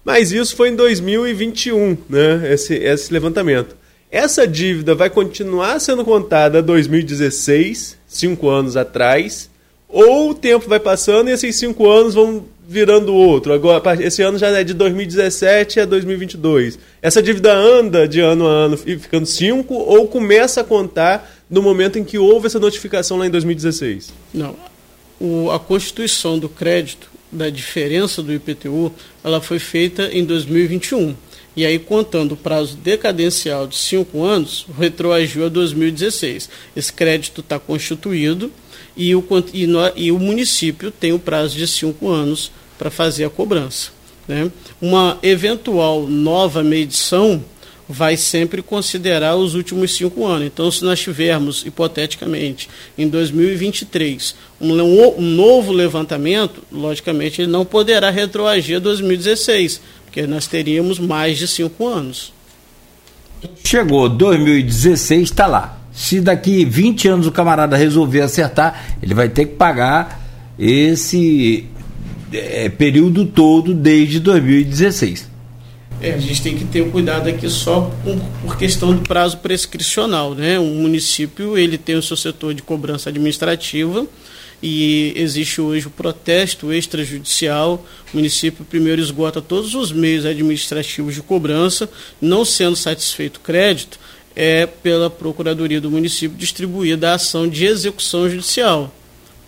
Mas isso foi em 2021, né? Esse, esse levantamento. Essa dívida vai continuar sendo contada a 2016, cinco anos atrás, ou o tempo vai passando e esses cinco anos vão virando outro. Agora, esse ano já é de 2017 a 2022. Essa dívida anda de ano a ano ficando 5 ou começa a contar no momento em que houve essa notificação lá em 2016? Não. O, a constituição do crédito da diferença do IPTU, ela foi feita em 2021. E aí, contando o prazo decadencial de 5 anos, retroagiu a 2016. Esse crédito está constituído e o, e, no, e o município tem o prazo de 5 anos para fazer a cobrança. Né? Uma eventual nova medição vai sempre considerar os últimos cinco anos. Então, se nós tivermos, hipoteticamente, em 2023, um, um novo levantamento, logicamente ele não poderá retroagir a 2016, porque nós teríamos mais de cinco anos. Chegou 2016, está lá. Se daqui 20 anos o camarada resolver acertar, ele vai ter que pagar esse é, período todo desde 2016. É, a gente tem que ter um cuidado aqui só com, por questão do prazo prescricional, né? O município ele tem o seu setor de cobrança administrativa e existe hoje o protesto extrajudicial. O município primeiro esgota todos os meios administrativos de cobrança, não sendo satisfeito o crédito, é pela Procuradoria do município distribuída a ação de execução judicial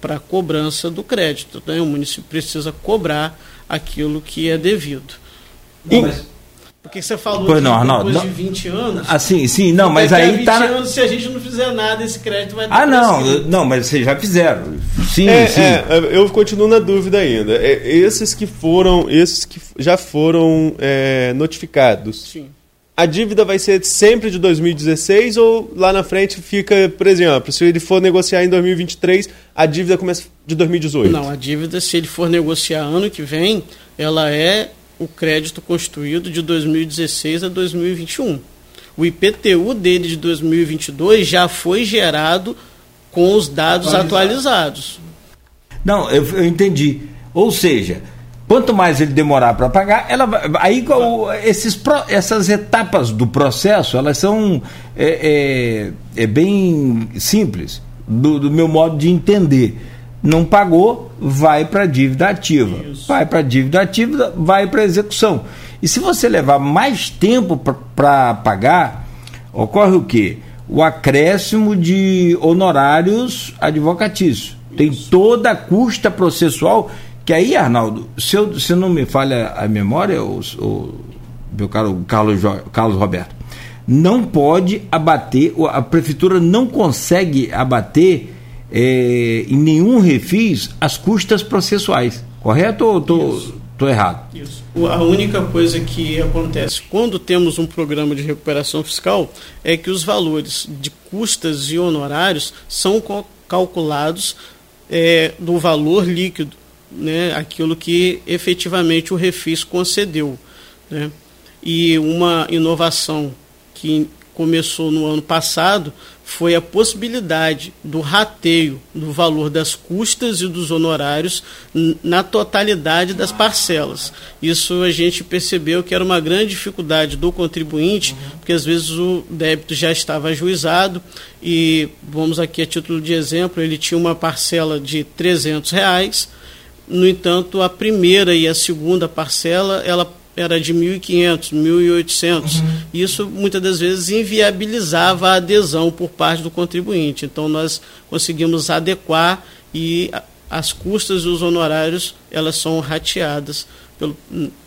para cobrança do crédito. Né? O município precisa cobrar aquilo que é devido. Não, mas... Porque você falou pois não, Arnaldo, depois não, de 20 anos. Assim, sim, não, mas aí 20 tá. Anos, se a gente não fizer nada, esse crédito vai Ah, não, não, mas vocês já fizeram. Sim, é, sim. É, eu continuo na dúvida ainda. É, esses que foram, esses que já foram é, notificados. Sim a dívida vai ser sempre de 2016 ou lá na frente fica, por exemplo, se ele for negociar em 2023, a dívida começa de 2018? Não, a dívida, se ele for negociar ano que vem, ela é o crédito constituído de 2016 a 2021. O IPTU dele de 2022 já foi gerado com os dados atualizados. Não, eu, eu entendi. Ou seja, Quanto mais ele demorar para pagar, ela aí esses, essas etapas do processo elas são é, é, é bem simples do, do, meu modo de entender. Não pagou, vai para dívida ativa. Isso. Vai para dívida ativa, vai para execução. E se você levar mais tempo para pagar, ocorre o quê? O acréscimo de honorários advocatícios. Tem toda a custa processual, que aí, Arnaldo, se, eu, se não me falha a memória, o, o meu caro Carlos, Carlos Roberto, não pode abater, a prefeitura não consegue abater é, em nenhum refis as custas processuais. Correto ou estou errado? Isso. A única coisa que acontece quando temos um programa de recuperação fiscal é que os valores de custas e honorários são calculados é, do valor líquido, né, aquilo que efetivamente o refis concedeu. Né? E uma inovação que começou no ano passado foi a possibilidade do rateio do valor das custas e dos honorários na totalidade das parcelas. Isso a gente percebeu que era uma grande dificuldade do contribuinte, porque às vezes o débito já estava ajuizado e, vamos aqui a título de exemplo, ele tinha uma parcela de 300 reais, no entanto, a primeira e a segunda parcela, ela era de 1.500, 1.800. Uhum. Isso muitas das vezes inviabilizava a adesão por parte do contribuinte. Então nós conseguimos adequar e as custas e os honorários elas são rateadas pelo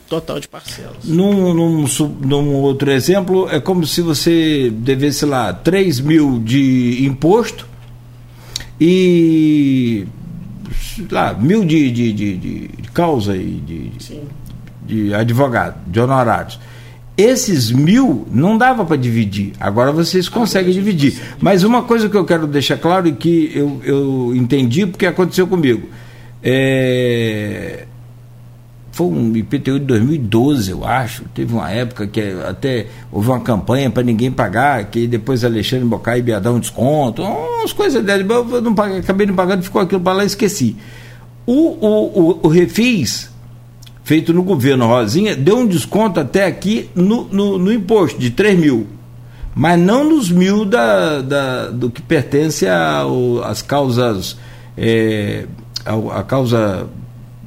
total de parcelas. Num, num, num outro exemplo, é como se você devesse lá 3 mil de imposto e lá, mil de, de, de, de causa e de. Sim de advogado, de honorários. Esses mil não dava para dividir. Agora vocês conseguem dividir. Mas uma coisa que eu quero deixar claro e que eu, eu entendi porque aconteceu comigo. É, foi um IPTU de 2012, eu acho. Teve uma época que até houve uma campanha para ninguém pagar, que depois Alexandre Bocai ia dar um desconto, umas coisas dele. Eu não paguei, acabei não pagando, ficou aquilo para lá e esqueci. O, o, o, o Refis feito no governo Rosinha, deu um desconto até aqui no, no, no imposto de 3 mil. Mas não nos mil da, da, do que pertence às causas. É, a, a causa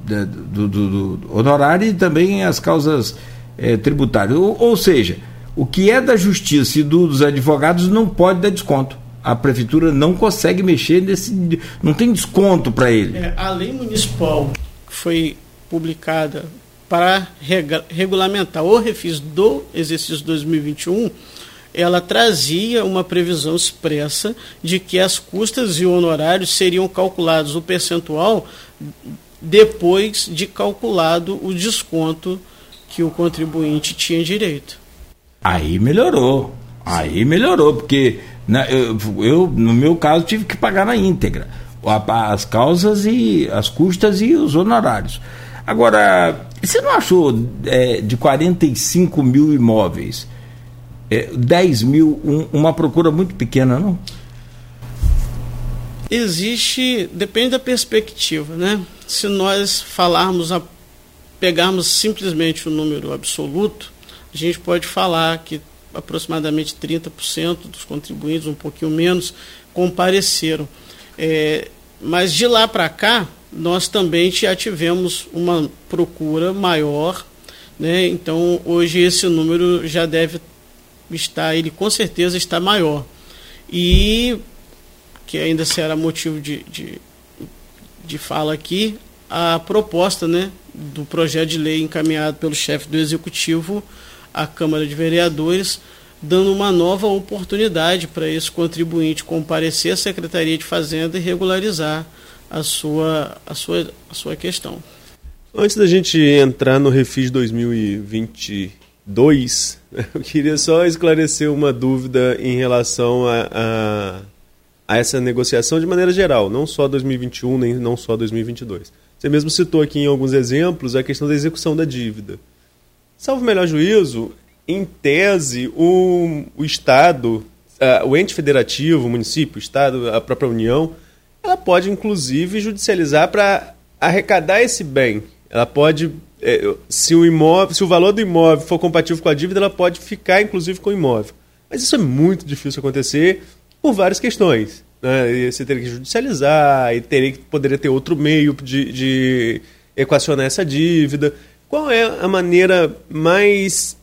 do, do, do, honorário e também as causas é, tributárias. Ou, ou, seja, o que é da justiça e do, dos advogados não pode dar desconto. A prefeitura não consegue mexer nesse. não tem desconto para ele. É, a lei municipal foi publicada para regulamentar o refis do exercício 2021, ela trazia uma previsão expressa de que as custas e honorários seriam calculados o percentual depois de calculado o desconto que o contribuinte tinha direito. Aí melhorou. Aí melhorou, porque né, eu, eu, no meu caso, tive que pagar na íntegra as causas e as custas e os honorários. Agora, você não achou é, de 45 mil imóveis, é, 10 mil, um, uma procura muito pequena, não? Existe, depende da perspectiva, né? Se nós falarmos, a, pegarmos simplesmente o número absoluto, a gente pode falar que aproximadamente 30% dos contribuintes, um pouquinho menos, compareceram. É, mas de lá para cá, nós também já tivemos uma procura maior, né? então hoje esse número já deve estar, ele com certeza está maior. E que ainda será motivo de, de, de fala aqui, a proposta né, do projeto de lei encaminhado pelo chefe do Executivo à Câmara de Vereadores, dando uma nova oportunidade para esse contribuinte comparecer à Secretaria de Fazenda e regularizar a sua, a sua, a sua questão. Antes da gente entrar no Refis 2022, eu queria só esclarecer uma dúvida em relação a, a, a essa negociação de maneira geral, não só 2021, nem não só 2022. Você mesmo citou aqui em alguns exemplos a questão da execução da dívida. Salvo melhor juízo, em tese, o, o Estado, uh, o ente federativo, o município, o Estado, a própria União, ela pode inclusive judicializar para arrecadar esse bem. Ela pode, é, se o imóvel, se o valor do imóvel for compatível com a dívida, ela pode ficar inclusive com o imóvel. Mas isso é muito difícil acontecer por várias questões. Né? Você teria que judicializar, e teria que, poderia ter outro meio de, de equacionar essa dívida. Qual é a maneira mais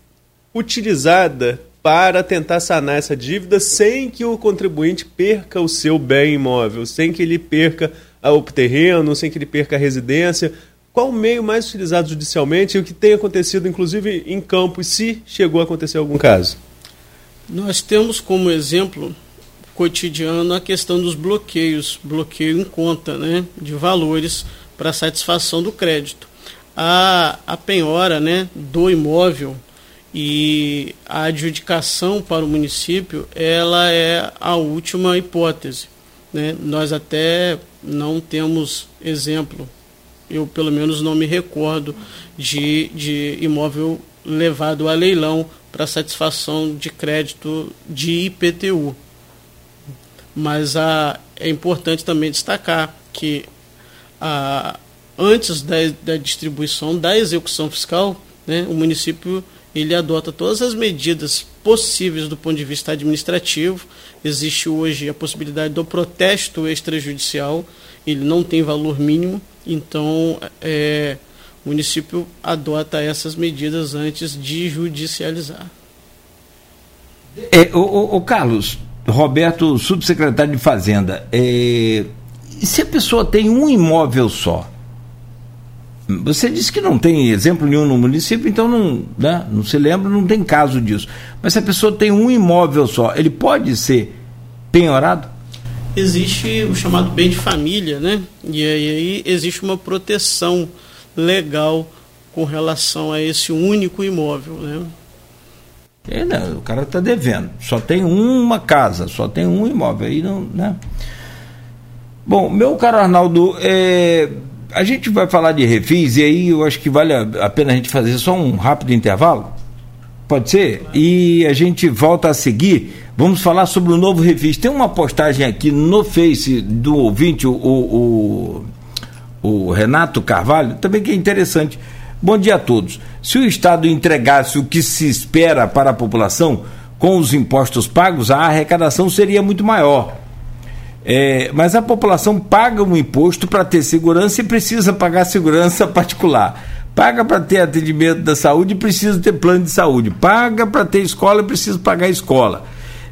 utilizada para tentar sanar essa dívida sem que o contribuinte perca o seu bem imóvel, sem que ele perca o terreno, sem que ele perca a residência? Qual o meio mais utilizado judicialmente e o que tem acontecido, inclusive, em campos, se chegou a acontecer algum caso? Nós temos como exemplo cotidiano a questão dos bloqueios, bloqueio em conta né, de valores para satisfação do crédito. A, a penhora né, do imóvel e a adjudicação para o município ela é a última hipótese. Né? Nós até não temos exemplo eu pelo menos não me recordo de, de imóvel levado a leilão para satisfação de crédito de IPTU. Mas a, é importante também destacar que a, antes da, da distribuição da execução fiscal, né, o município ele adota todas as medidas possíveis do ponto de vista administrativo. Existe hoje a possibilidade do protesto extrajudicial, ele não tem valor mínimo, então, é, o município adota essas medidas antes de judicializar. É, o, o, Carlos, Roberto, subsecretário de Fazenda, é, se a pessoa tem um imóvel só, você disse que não tem exemplo nenhum no município, então não, né, não se lembra, não tem caso disso. Mas se a pessoa tem um imóvel só, ele pode ser penhorado? existe o chamado bem de família, né? E aí existe uma proteção legal com relação a esse único imóvel, né? É, não, o cara está devendo, só tem uma casa, só tem um imóvel aí, não, né? Bom, meu caro Arnaldo, é, a gente vai falar de refis e aí eu acho que vale a pena a gente fazer só um rápido intervalo. Pode ser? E a gente volta a seguir. Vamos falar sobre o novo refis. Tem uma postagem aqui no Face do ouvinte, o, o, o Renato Carvalho, também que é interessante. Bom dia a todos. Se o Estado entregasse o que se espera para a população, com os impostos pagos, a arrecadação seria muito maior. É, mas a população paga um imposto para ter segurança e precisa pagar segurança particular. Paga para ter atendimento da saúde e precisa ter plano de saúde. Paga para ter escola e precisa pagar escola.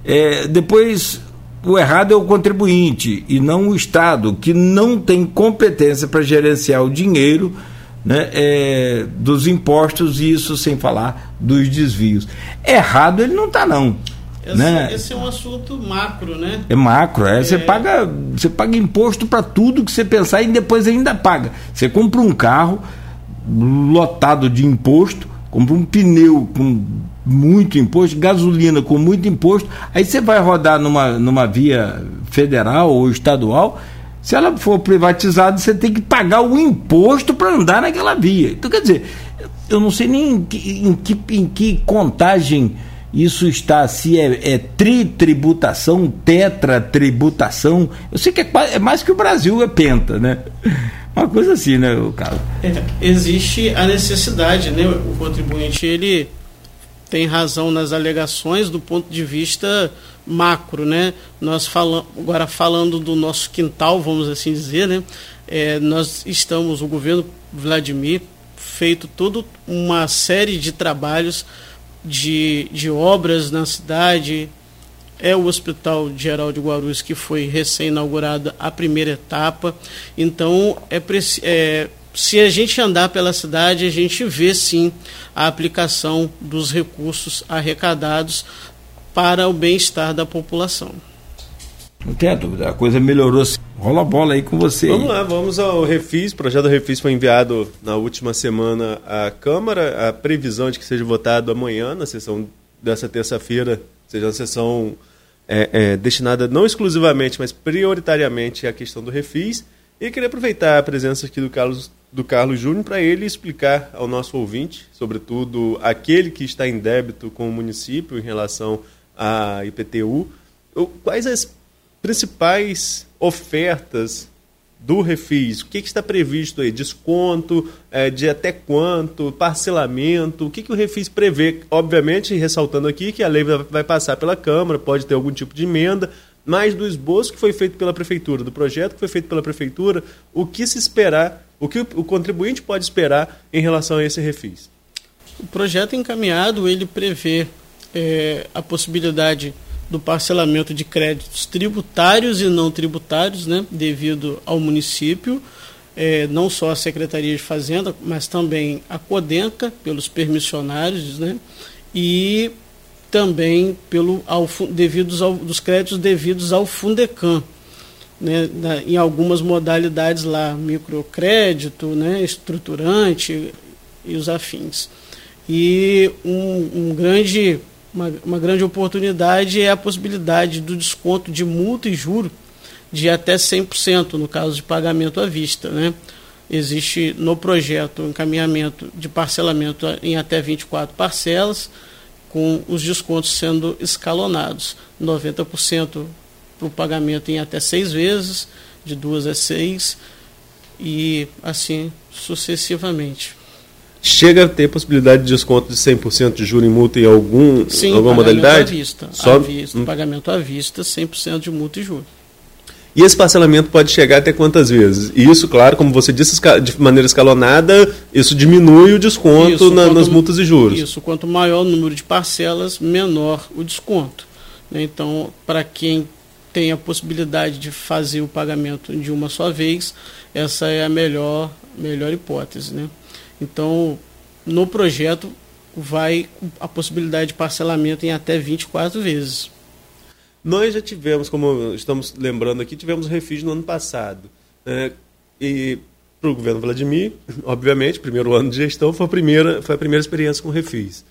É, depois, o errado é o contribuinte e não o Estado, que não tem competência para gerenciar o dinheiro né, é, dos impostos, e isso sem falar dos desvios. Errado ele não está, não. Esse, né? esse, é um assunto macro, né? É macro, é. é. Você, paga, você paga imposto para tudo que você pensar e depois ainda paga. Você compra um carro lotado de imposto, compra um pneu com muito imposto, gasolina com muito imposto, aí você vai rodar numa, numa via federal ou estadual, se ela for privatizada, você tem que pagar o imposto para andar naquela via. Então, quer dizer, eu não sei nem em que, em que, em que contagem isso está, se é, é tritributação, tetratributação. Eu sei que é, é mais que o Brasil é penta, né? Uma coisa assim, né, Carlos? É, existe a necessidade, né? O contribuinte ele tem razão nas alegações do ponto de vista macro, né? Nós agora falando do nosso quintal, vamos assim dizer, né? É, nós estamos, o governo Vladimir feito toda uma série de trabalhos de, de obras na cidade, é o Hospital Geral de Guarulhos que foi recém-inaugurado a primeira etapa. Então, é, é, se a gente andar pela cidade, a gente vê sim a aplicação dos recursos arrecadados para o bem-estar da população. Não tem dúvida, a coisa melhorou. Rola a bola aí com você. Vamos lá, vamos ao Refis. O projeto do Refis foi enviado na última semana à Câmara. A previsão de que seja votado amanhã, na sessão dessa terça-feira, seja uma sessão é, é, destinada não exclusivamente, mas prioritariamente à questão do refis. E queria aproveitar a presença aqui do Carlos, do Carlos Júnior para ele explicar ao nosso ouvinte, sobretudo aquele que está em débito com o município em relação à IPTU, quais as principais ofertas do refis, o que, que, está previsto aí? Desconto, é, de até quanto, parcelamento, o que, que o refis prevê? Obviamente, ressaltando aqui que a lei vai passar pela Câmara, pode ter algum tipo de emenda, mais do esboço que foi feito pela prefeitura, do projeto que foi feito pela prefeitura, o que se esperar, o que o contribuinte pode esperar em relação a esse refis? O projeto encaminhado ele prevê é, a possibilidade do parcelamento de créditos tributários e não tributários, né, devido ao município, é, não só a Secretaria de Fazenda, mas também a Codenca, pelos permissionários, né, e também pelo, ao, devidos ao, dos créditos devidos ao Fundecam, né, na, em algumas modalidades lá, microcrédito, né, estruturante e os afins. E um, um grande uma, uma grande oportunidade é a possibilidade do desconto de multa e juro de até 100% no caso de pagamento à vista. Né? Existe no projeto um encaminhamento de parcelamento em até 24 parcelas, com os descontos sendo escalonados. 90% para o pagamento em até seis vezes, de duas a seis, e assim sucessivamente chega a ter possibilidade de desconto de 100% de juro em multa em algum, Sim, alguma modalidade? À vista, Só... à vista, hum. pagamento à vista, 100% de multa e juro. E esse parcelamento pode chegar até quantas vezes? E isso, claro, como você disse, de maneira escalonada, isso diminui o desconto isso, na, quanto, nas multas e juros. Isso, quanto maior o número de parcelas, menor o desconto. Né? Então, para quem tem a possibilidade de fazer o pagamento de uma só vez, essa é a melhor, melhor hipótese. Né? Então, no projeto vai a possibilidade de parcelamento em até 24 vezes. Nós já tivemos, como estamos lembrando aqui, tivemos o refúgio no ano passado. Né? E para o governo Vladimir, obviamente, primeiro ano de gestão foi a primeira, foi a primeira experiência com refis.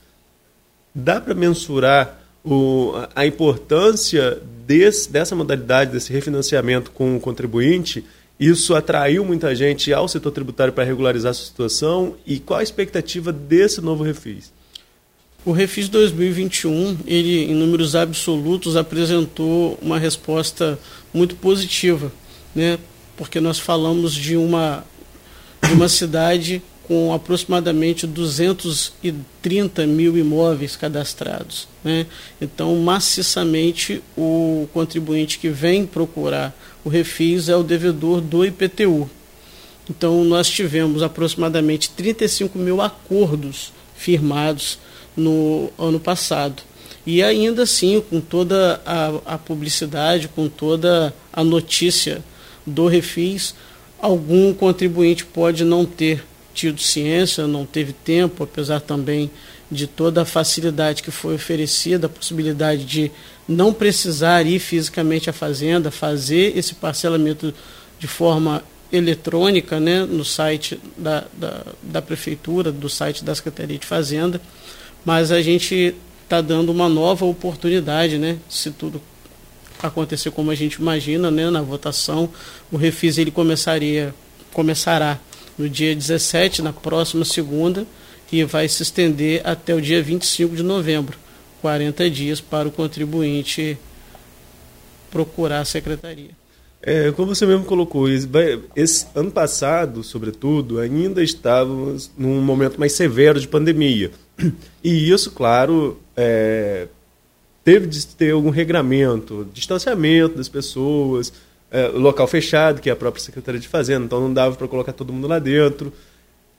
Dá para mensurar o, a importância desse, dessa modalidade, desse refinanciamento com o contribuinte isso atraiu muita gente ao setor tributário para regularizar a situação e qual a expectativa desse novo refis? O Refis 2021, ele em números absolutos apresentou uma resposta muito positiva, né? Porque nós falamos de uma de uma cidade com aproximadamente 230 mil imóveis cadastrados. Né? Então, maciçamente, o contribuinte que vem procurar o refis é o devedor do IPTU. Então, nós tivemos aproximadamente 35 mil acordos firmados no ano passado. E ainda assim, com toda a, a publicidade, com toda a notícia do refis, algum contribuinte pode não ter tido ciência, não teve tempo, apesar também de toda a facilidade que foi oferecida, a possibilidade de não precisar ir fisicamente à fazenda, fazer esse parcelamento de forma eletrônica né, no site da, da, da prefeitura, do site da Secretaria de Fazenda, mas a gente está dando uma nova oportunidade, né, se tudo acontecer como a gente imagina, né, na votação, o refis ele começaria, começará no dia 17, na próxima segunda, e vai se estender até o dia 25 de novembro 40 dias para o contribuinte procurar a secretaria. É, como você mesmo colocou, esse ano passado, sobretudo, ainda estávamos num momento mais severo de pandemia. E isso, claro, é, teve de ter algum regramento, distanciamento das pessoas, é, local fechado, que é a própria Secretaria de Fazenda, então não dava para colocar todo mundo lá dentro.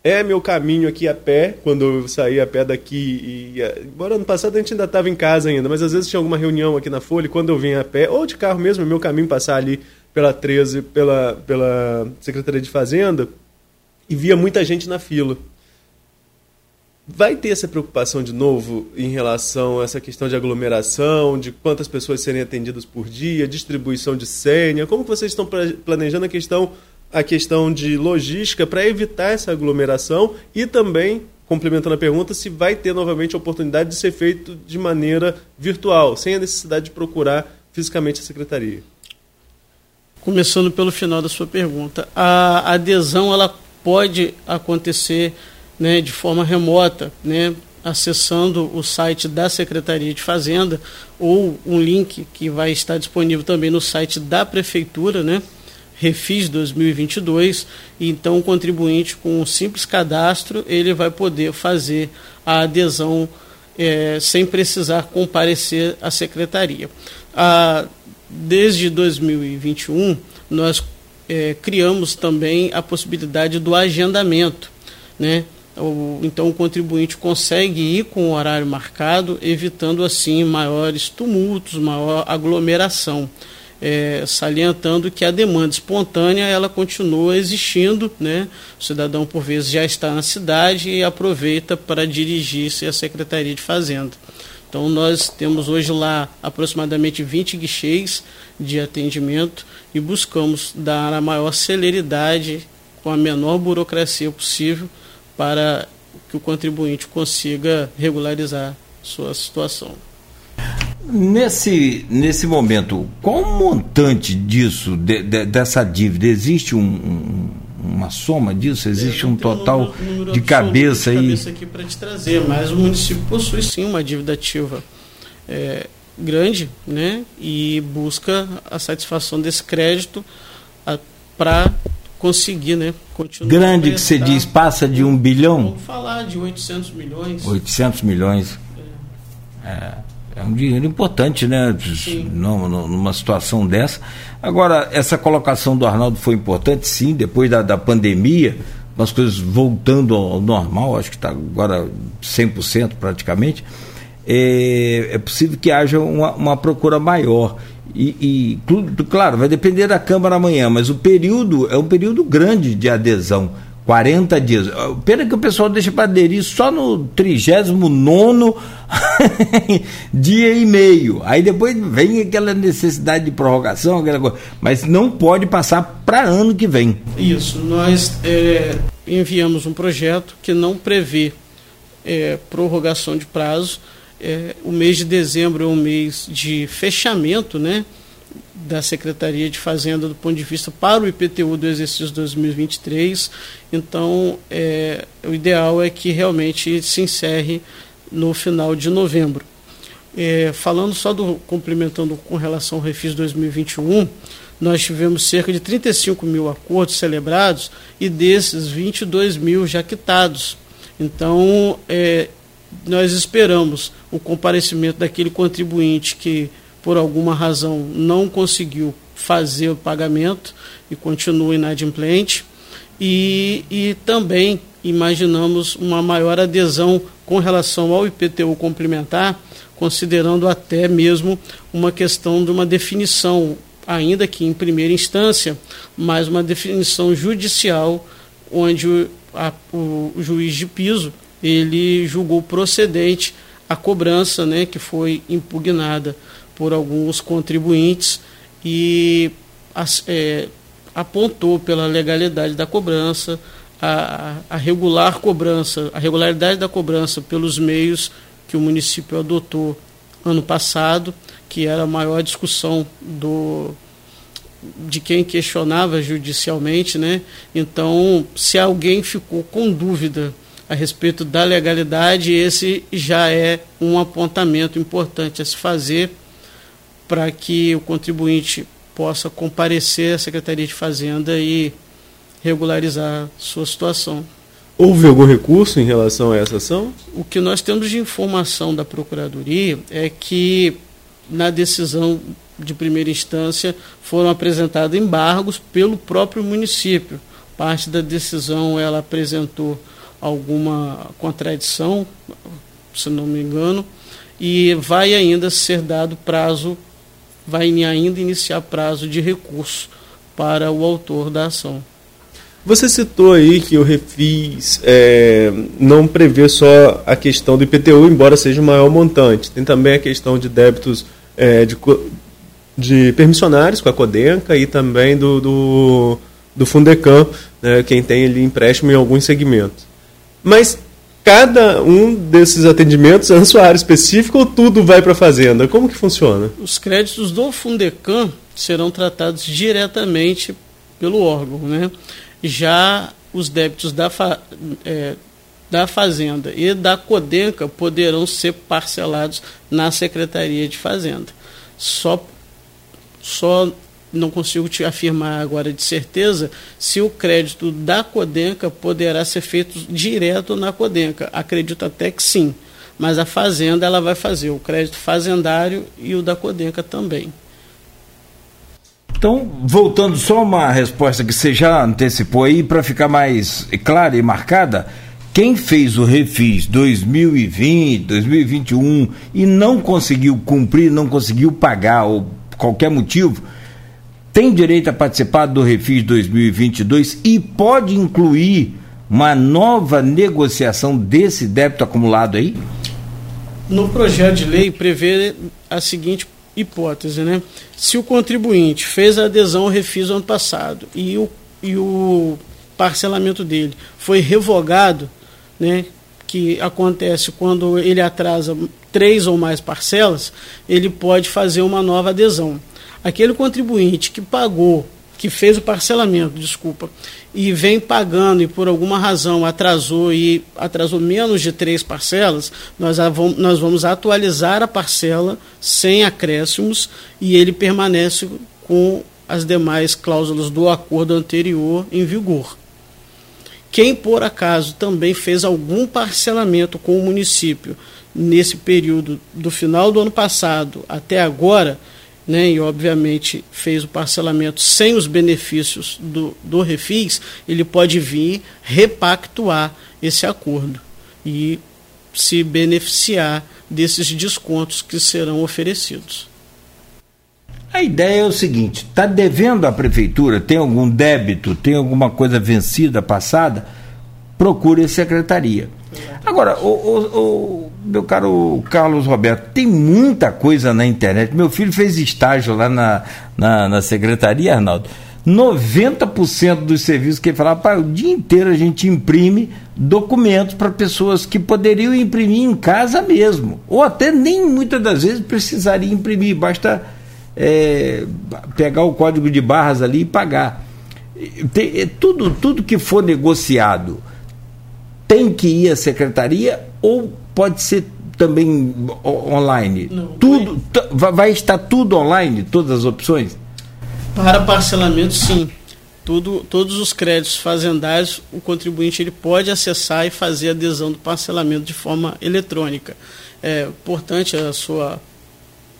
É meu caminho aqui a pé, quando eu saí a pé daqui. Embora ano passado a gente ainda estava em casa ainda, mas às vezes tinha alguma reunião aqui na Folha, e quando eu vinha a pé, ou de carro mesmo, é meu caminho passar ali pela 13, pela, pela Secretaria de Fazenda, e via muita gente na fila. Vai ter essa preocupação de novo em relação a essa questão de aglomeração, de quantas pessoas serem atendidas por dia, distribuição de senha? Como vocês estão planejando a questão, a questão de logística para evitar essa aglomeração e também, complementando a pergunta, se vai ter novamente a oportunidade de ser feito de maneira virtual, sem a necessidade de procurar fisicamente a secretaria? Começando pelo final da sua pergunta, a adesão ela pode acontecer né, de forma remota, né, acessando o site da Secretaria de Fazenda ou um link que vai estar disponível também no site da Prefeitura, né, Refis 2022. E então, o contribuinte com um simples cadastro ele vai poder fazer a adesão é, sem precisar comparecer à secretaria. A, desde 2021, nós é, criamos também a possibilidade do agendamento. Né? O, então, o contribuinte consegue ir com o horário marcado, evitando assim maiores tumultos, maior aglomeração. É, salientando que a demanda espontânea ela continua existindo, né? O cidadão por vezes já está na cidade e aproveita para dirigir-se à Secretaria de Fazenda. Então nós temos hoje lá aproximadamente 20 guichês de atendimento e buscamos dar a maior celeridade com a menor burocracia possível para que o contribuinte consiga regularizar sua situação. Nesse, nesse momento, qual o montante disso, de, de, dessa dívida? Existe um, um uma soma disso? Existe um total um número de cabeça aí? De cabeça aqui para te trazer, mas o município possui sim uma dívida ativa é, grande, né? E busca a satisfação desse crédito para conseguir, né? Continuar grande que você diz passa de um bilhão? Vamos falar de 800 milhões. 800 milhões. É. é. É um dinheiro importante, né? Não, numa situação dessa. Agora, essa colocação do Arnaldo foi importante, sim, depois da, da pandemia, as coisas voltando ao normal, acho que está agora 100% praticamente. É, é, possível que haja uma, uma procura maior. E, e, claro, vai depender da Câmara amanhã, mas o período é um período grande de adesão. 40 dias. Pena que o pessoal deixa para aderir só no 39 dia e meio. Aí depois vem aquela necessidade de prorrogação, aquela coisa. Mas não pode passar para ano que vem. Isso. Nós é, enviamos um projeto que não prevê é, prorrogação de prazo. É, o mês de dezembro é um mês de fechamento, né? Da Secretaria de Fazenda do ponto de vista para o IPTU do exercício 2023. Então, é, o ideal é que realmente se encerre no final de novembro. É, falando só do complementando com relação ao Refis 2021, nós tivemos cerca de 35 mil acordos celebrados e desses 22 mil já quitados. Então, é, nós esperamos o comparecimento daquele contribuinte que por alguma razão não conseguiu fazer o pagamento e continua inadimplente. E, e também imaginamos uma maior adesão com relação ao IPTU complementar, considerando até mesmo uma questão de uma definição, ainda que em primeira instância, mas uma definição judicial, onde o, a, o juiz de piso ele julgou procedente a cobrança né, que foi impugnada por alguns contribuintes e é, apontou pela legalidade da cobrança, a, a, regular cobrança, a regularidade da cobrança pelos meios que o município adotou ano passado, que era a maior discussão do de quem questionava judicialmente, né? Então, se alguém ficou com dúvida a respeito da legalidade, esse já é um apontamento importante a se fazer para que o contribuinte possa comparecer à Secretaria de Fazenda e regularizar sua situação. Houve algum recurso em relação a essa ação? O que nós temos de informação da Procuradoria é que, na decisão de primeira instância, foram apresentados embargos pelo próprio município. Parte da decisão ela apresentou alguma contradição, se não me engano, e vai ainda ser dado prazo vai ainda iniciar prazo de recurso para o autor da ação. Você citou aí que o refis é, não prevê só a questão do IPTU, embora seja o maior montante. Tem também a questão de débitos é, de, de permissionários com a Codenca e também do, do, do Fundecam, né, quem tem ali empréstimo em alguns segmentos. Mas cada um desses atendimentos é na sua área específica ou tudo vai para a fazenda? Como que funciona? Os créditos do Fundecam serão tratados diretamente pelo órgão, né? Já os débitos da, fa é, da Fazenda e da Codenca poderão ser parcelados na Secretaria de Fazenda. Só, só não consigo te afirmar agora de certeza se o crédito da Codenca poderá ser feito direto na Codenca. Acredito até que sim, mas a fazenda ela vai fazer o crédito fazendário e o da Codenca também. Então, voltando só uma resposta que você já antecipou aí, para ficar mais clara e marcada, quem fez o refis 2020, 2021 e não conseguiu cumprir, não conseguiu pagar ou qualquer motivo, tem direito a participar do refis 2022 e pode incluir uma nova negociação desse débito acumulado aí? No projeto de lei prevê a seguinte hipótese, né? Se o contribuinte fez a adesão ao refis ano passado e o, e o parcelamento dele foi revogado, né? Que acontece quando ele atrasa três ou mais parcelas, ele pode fazer uma nova adesão. Aquele contribuinte que pagou que fez o parcelamento, desculpa, e vem pagando e por alguma razão atrasou e atrasou menos de três parcelas, nós, vamos, nós vamos atualizar a parcela sem acréscimos e ele permanece com as demais cláusulas do acordo anterior em vigor. Quem por acaso também fez algum parcelamento com o município nesse período do final do ano passado até agora, né, e obviamente fez o parcelamento sem os benefícios do, do refis, ele pode vir repactuar esse acordo e se beneficiar desses descontos que serão oferecidos. A ideia é o seguinte: está devendo à prefeitura, tem algum débito, tem alguma coisa vencida, passada, procure a secretaria. Agora, o, o, o, meu caro Carlos Roberto, tem muita coisa na internet. Meu filho fez estágio lá na, na, na secretaria, Arnaldo. 90% dos serviços que ele falava, o dia inteiro a gente imprime documentos para pessoas que poderiam imprimir em casa mesmo. Ou até nem muitas das vezes precisaria imprimir, basta é, pegar o código de barras ali e pagar. Tem, é, tudo, tudo que for negociado tem que ir à secretaria ou pode ser também online? Não, tudo vai estar tudo online, todas as opções? Para parcelamento, sim. Tudo, todos os créditos fazendários, o contribuinte ele pode acessar e fazer adesão do parcelamento de forma eletrônica. É importante a sua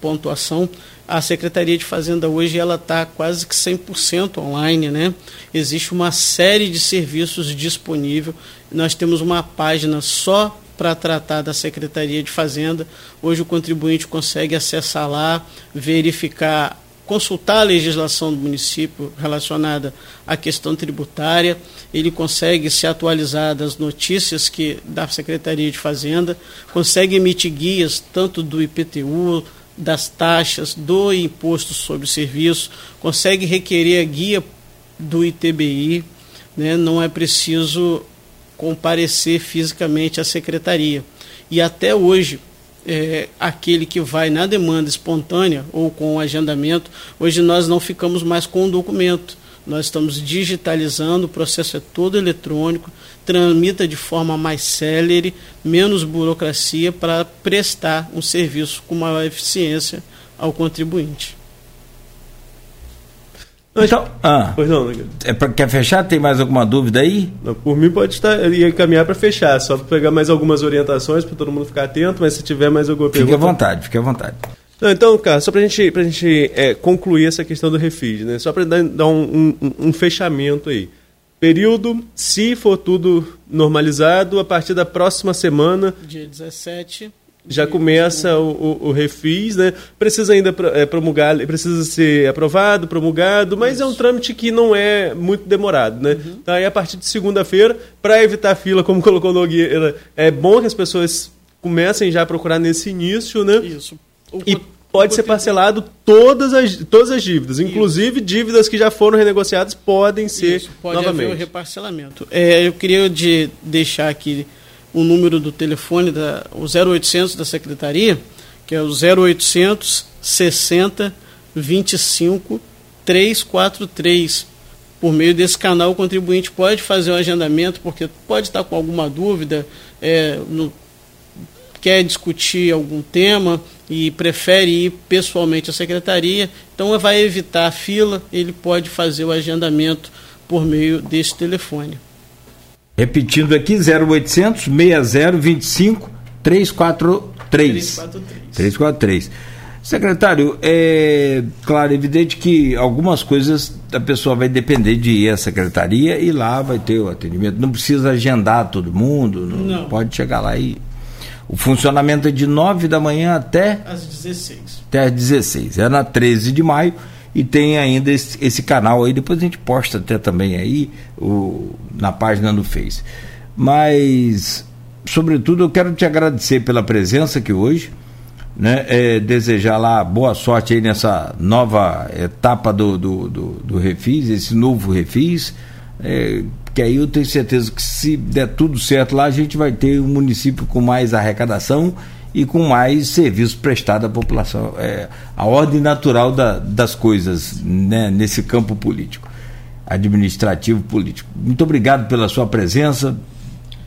pontuação a Secretaria de Fazenda hoje ela está quase que 100% online, né? Existe uma série de serviços disponível. Nós temos uma página só para tratar da Secretaria de Fazenda. Hoje o contribuinte consegue acessar lá, verificar, consultar a legislação do município relacionada à questão tributária. Ele consegue se atualizar das notícias que da Secretaria de Fazenda, consegue emitir guias tanto do IPTU das taxas do imposto sobre serviço, consegue requerer a guia do ITBI, né? não é preciso comparecer fisicamente à secretaria. E até hoje, é, aquele que vai na demanda espontânea ou com agendamento, hoje nós não ficamos mais com o documento. Nós estamos digitalizando, o processo é todo eletrônico, tramita de forma mais célere, menos burocracia para prestar um serviço com maior eficiência ao contribuinte. Então, ah, pois não, é pra, quer fechar? Tem mais alguma dúvida aí? Não, por mim pode estar ia caminhar para fechar, só para pegar mais algumas orientações para todo mundo ficar atento, mas se tiver mais alguma pergunta. Fique à vontade, fique à vontade. Não, então, cara, só para gente, a gente é, concluir essa questão do refis, né? Só para dar, dar um, um, um, fechamento aí. Período, se for tudo normalizado, a partir da próxima semana. Dia 17. Já começa o, o, o, refis, né? Precisa ainda é, promulgar, precisa ser aprovado, promulgado, mas Isso. é um trâmite que não é muito demorado, né? Uhum. Então, aí, a partir de segunda-feira, para evitar fila, como colocou Nogueira, é bom que as pessoas comecem já a procurar nesse início, né? Isso. O e pode ser parcelado todas as, todas as dívidas, inclusive Isso. dívidas que já foram renegociadas podem ser Isso, pode novamente. haver o reparcelamento. É, eu queria de deixar aqui o número do telefone, da, o 0800 da Secretaria, que é o 0800 60 25 343. Por meio desse canal, o contribuinte pode fazer o agendamento, porque pode estar com alguma dúvida, é, no, quer discutir algum tema, e prefere ir pessoalmente à secretaria, então vai evitar a fila, ele pode fazer o agendamento por meio desse telefone. Repetindo aqui, 0800 6025 343. 343. 343. Secretário, é claro, é evidente que algumas coisas a pessoa vai depender de ir à secretaria e lá vai ter o atendimento. Não precisa agendar todo mundo, não, não. pode chegar lá e. O funcionamento é de 9 da manhã até. Às 16. Até às 16. É na 13 de maio e tem ainda esse, esse, canal aí, depois a gente posta até também aí o, na página do Face. Mas, sobretudo, eu quero te agradecer pela presença aqui hoje né, é, desejar lá boa sorte aí nessa nova etapa do, do, do, do refis, esse novo refis, é, que aí eu tenho certeza que se der tudo certo lá, a gente vai ter um município com mais arrecadação e com mais serviços prestados à população. É, a ordem natural da, das coisas né, nesse campo político, administrativo político. Muito obrigado pela sua presença,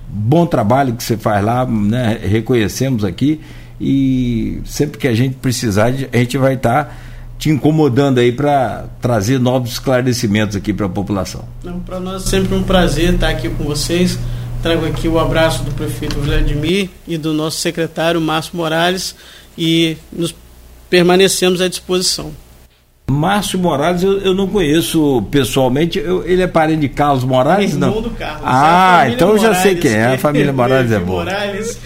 bom trabalho que você faz lá, né, reconhecemos aqui e sempre que a gente precisar, a gente vai estar te incomodando aí para trazer novos esclarecimentos aqui para a população. Para nós é sempre um prazer estar aqui com vocês. Trago aqui o abraço do prefeito Vladimir e do nosso secretário Márcio Morales e nos permanecemos à disposição. Márcio Morales eu, eu não conheço pessoalmente. Eu, ele é parente de Carlos Morales? Irmão não? do Carlos. Ah, então eu já sei quem é. A família Morales é boa. Morales.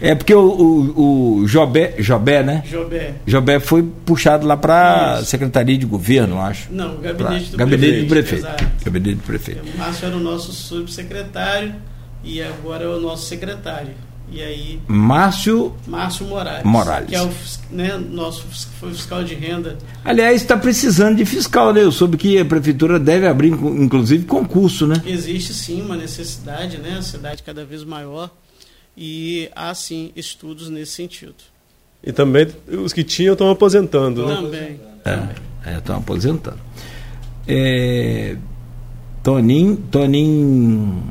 É porque o, o, o Jobé, Jobé, né? Jobé. Jobé foi puxado lá para Secretaria de Governo, acho. Não, Gabinete do Gabinete Prefeito. Do prefeito. Gabinete do Prefeito. O Márcio era o nosso subsecretário e agora é o nosso secretário. E aí. Márcio. Márcio Morales. Morales. Que é o né, nosso foi fiscal de renda. Aliás, está precisando de fiscal, né? Eu soube que a prefeitura deve abrir, inclusive, concurso, né? Existe sim uma necessidade, né? A cidade cada vez maior. E há sim estudos nesse sentido. E também os que tinham estão aposentando, né? Também. É, estão é, aposentando. É, Toninho, Toninho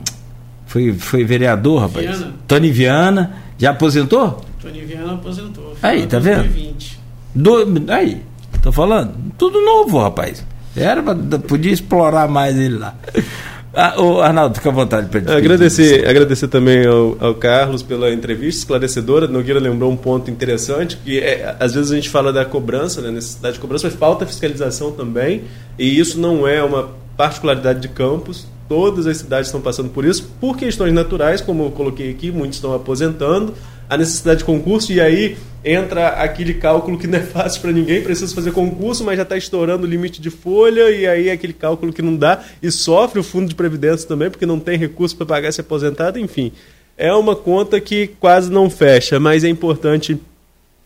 foi, foi vereador, rapaz. Viana. Tony Viana. Já aposentou? Tony Viana aposentou. Aí, tá vendo? 2020. Do, aí, tô falando. Tudo novo, rapaz. Era, podia explorar mais ele lá. Ah, o Arnaldo, fica à vontade para agradecer, agradecer também ao, ao, Carlos pela entrevista esclarecedora. Nogueira lembrou um ponto interessante que é, às vezes a gente fala da cobrança, né, necessidade de cobrança, mas falta fiscalização também. E isso não é uma particularidade de Campos todas as cidades estão passando por isso, por questões naturais, como eu coloquei aqui, muitos estão aposentando, a necessidade de concurso, e aí entra aquele cálculo que não é fácil para ninguém, precisa fazer concurso, mas já está estourando o limite de folha, e aí é aquele cálculo que não dá, e sofre o fundo de previdência também, porque não tem recurso para pagar esse aposentado, enfim. É uma conta que quase não fecha, mas é importante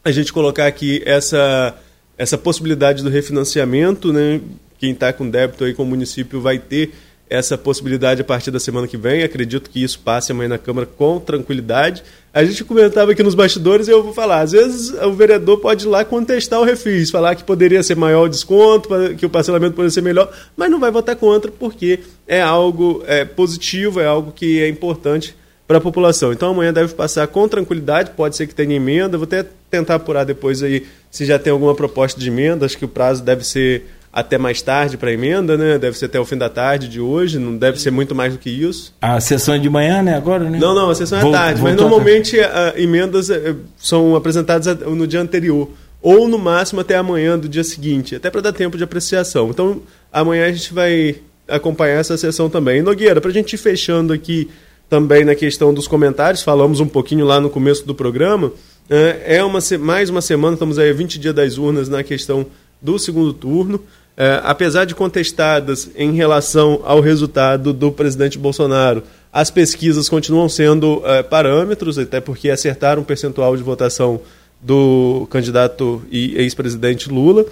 a gente colocar aqui essa, essa possibilidade do refinanciamento, né? Quem está com débito aí com o município vai ter essa possibilidade a partir da semana que vem. Acredito que isso passe amanhã na Câmara com tranquilidade. A gente comentava aqui nos bastidores e eu vou falar: às vezes o vereador pode ir lá contestar o refis, falar que poderia ser maior o desconto, que o parcelamento poderia ser melhor, mas não vai votar contra porque é algo é, positivo, é algo que é importante para a população. Então amanhã deve passar com tranquilidade, pode ser que tenha emenda, vou até tentar apurar depois aí se já tem alguma proposta de emenda, acho que o prazo deve ser até mais tarde para emenda, né? Deve ser até o fim da tarde de hoje, não deve ser muito mais do que isso. A sessão é de manhã, né? Agora, né? Não, não, a sessão é tarde, mas normalmente a, emendas eh, são apresentadas no dia anterior ou no máximo até amanhã do dia seguinte, até para dar tempo de apreciação. Então, amanhã a gente vai acompanhar essa sessão também. E Nogueira, para a gente ir fechando aqui também na questão dos comentários, falamos um pouquinho lá no começo do programa, eh, é uma, mais uma semana, estamos aí a 20 dias das urnas na questão do segundo turno é, apesar de contestadas em relação ao resultado do presidente Bolsonaro, as pesquisas continuam sendo é, parâmetros, até porque acertaram o percentual de votação do candidato e ex-presidente Lula.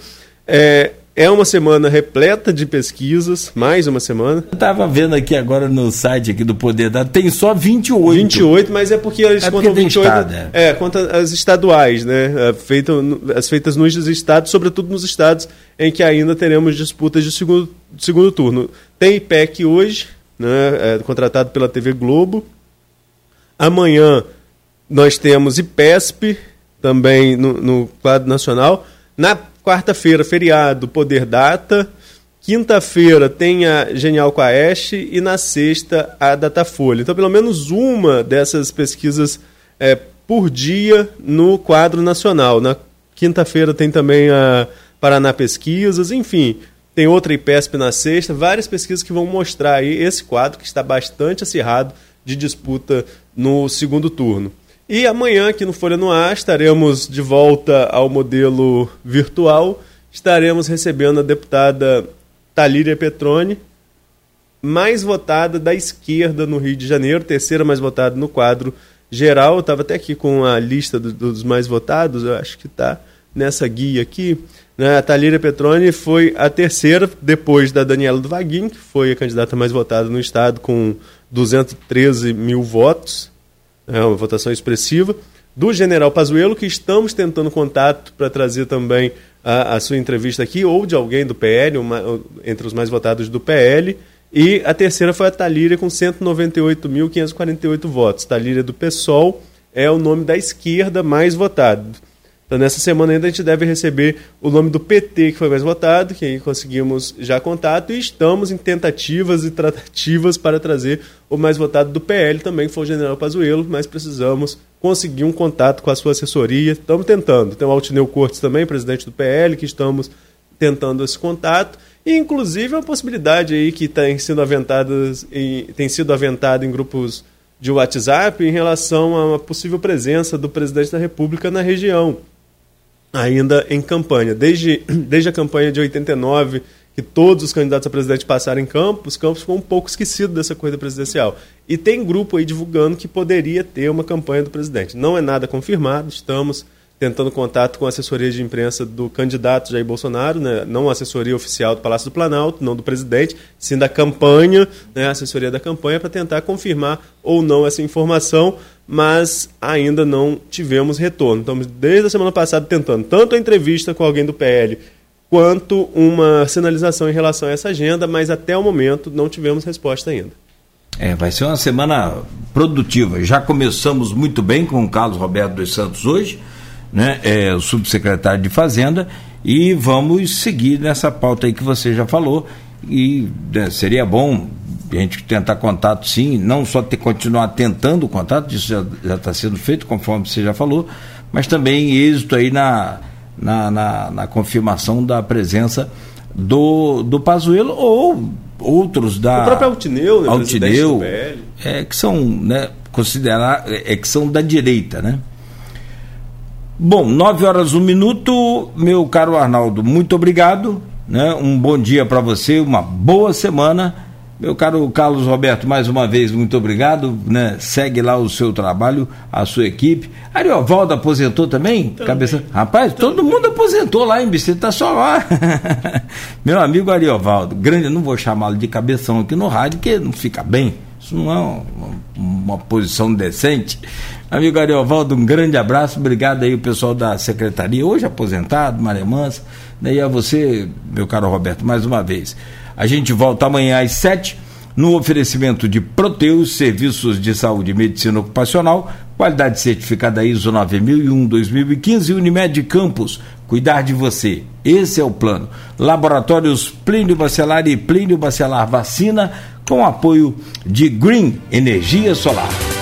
É, é uma semana repleta de pesquisas, mais uma semana. Eu estava vendo aqui agora no site aqui do Poder Dado, tem só 28. 28, mas é porque eles é contam 28. Estado, é. é, conta as estaduais, né? É, feito, as feitas nos estados, sobretudo nos estados em que ainda teremos disputas de segundo, segundo turno. Tem IPEC hoje, né? É, contratado pela TV Globo. Amanhã nós temos IPESP, também no, no quadro nacional. Na Quarta-feira, feriado, Poder Data. Quinta-feira tem a Genial Quaest e na sexta a Datafolha. Então, pelo menos uma dessas pesquisas é, por dia no quadro nacional. Na Quinta-feira tem também a Paraná Pesquisas, enfim, tem outra IPESP na sexta, várias pesquisas que vão mostrar aí esse quadro que está bastante acirrado de disputa no segundo turno. E amanhã, aqui no Folha no Ar, estaremos de volta ao modelo virtual. Estaremos recebendo a deputada Talíria Petroni, mais votada da esquerda no Rio de Janeiro, terceira mais votada no quadro geral. Eu estava até aqui com a lista do, dos mais votados, eu acho que está nessa guia aqui. Né? A Talíria Petroni foi a terceira, depois da Daniela do Vaguinho, que foi a candidata mais votada no Estado, com 213 mil votos, é uma votação expressiva. Do general Pazuello, que estamos tentando contato para trazer também a, a, sua entrevista aqui, ou de alguém do PL, uma, entre os mais votados do PL. E a terceira foi a Talíria, com 198.548 votos. Talíria do PSOL é o nome da esquerda mais votado. Então, nessa semana ainda a gente deve receber o nome do PT, que foi mais votado, que aí conseguimos já contato, e estamos em tentativas e tratativas para trazer o mais votado do PL também, que foi o general Pazuello, mas precisamos conseguir um contato com a sua assessoria. Estamos tentando. Tem o Altineu Cortes também, presidente do PL, que estamos tentando esse contato. E, inclusive, é uma possibilidade aí que tem sido aventada em, tem sido aventada em grupos de WhatsApp em relação a uma possível presença do presidente da República na região ainda em campanha. Desde, desde a campanha de 89, que todos os candidatos a presidente passaram em Campos, Campos ficou um pouco esquecido dessa corrida presidencial. E tem grupo aí divulgando que poderia ter uma campanha do presidente. Não é nada confirmado, estamos tentando contato com a assessoria de imprensa do candidato Jair Bolsonaro, né? não a assessoria oficial do Palácio do Planalto, não do presidente, sim da campanha, né? a assessoria da campanha, para tentar confirmar ou não essa informação mas ainda não tivemos retorno. Estamos desde a semana passada tentando tanto a entrevista com alguém do PL quanto uma sinalização em relação a essa agenda, mas até o momento não tivemos resposta ainda. É, vai ser uma semana produtiva. Já começamos muito bem com o Carlos Roberto dos Santos hoje, né, é, o subsecretário de Fazenda, e vamos seguir nessa pauta aí que você já falou. E né, seria bom a gente tentar contato sim, não só ter, continuar tentando o contato, isso já está sendo feito, conforme você já falou, mas também êxito aí na, na, na, na confirmação da presença do, do Pazuello ou outros da. O próprio Altineu, né, Altineu é, que são, né, considerar, é, que são da direita, né? Bom, nove horas um minuto, meu caro Arnaldo, muito obrigado, né? Um bom dia para você, uma boa semana meu caro Carlos Roberto, mais uma vez, muito obrigado. Né? Segue lá o seu trabalho, a sua equipe. Ariovaldo aposentou também? também. Cabeça... Rapaz, também. todo mundo aposentou lá em Bicete, tá só lá. Meu amigo Ariovaldo, grande, não vou chamá-lo de cabeção aqui no rádio, porque não fica bem. Isso não é uma, uma posição decente. Amigo Ariovaldo, um grande abraço. Obrigado aí o pessoal da secretaria, hoje aposentado, Maré Mansa. Daí a você, meu caro Roberto, mais uma vez. A gente volta amanhã às sete no oferecimento de Proteus, Serviços de Saúde e Medicina Ocupacional, qualidade certificada ISO 9001-2015 e Unimed Campos, cuidar de você. Esse é o plano. Laboratórios Plínio Bacelar e Plínio Bacelar Vacina, com apoio de Green Energia Solar.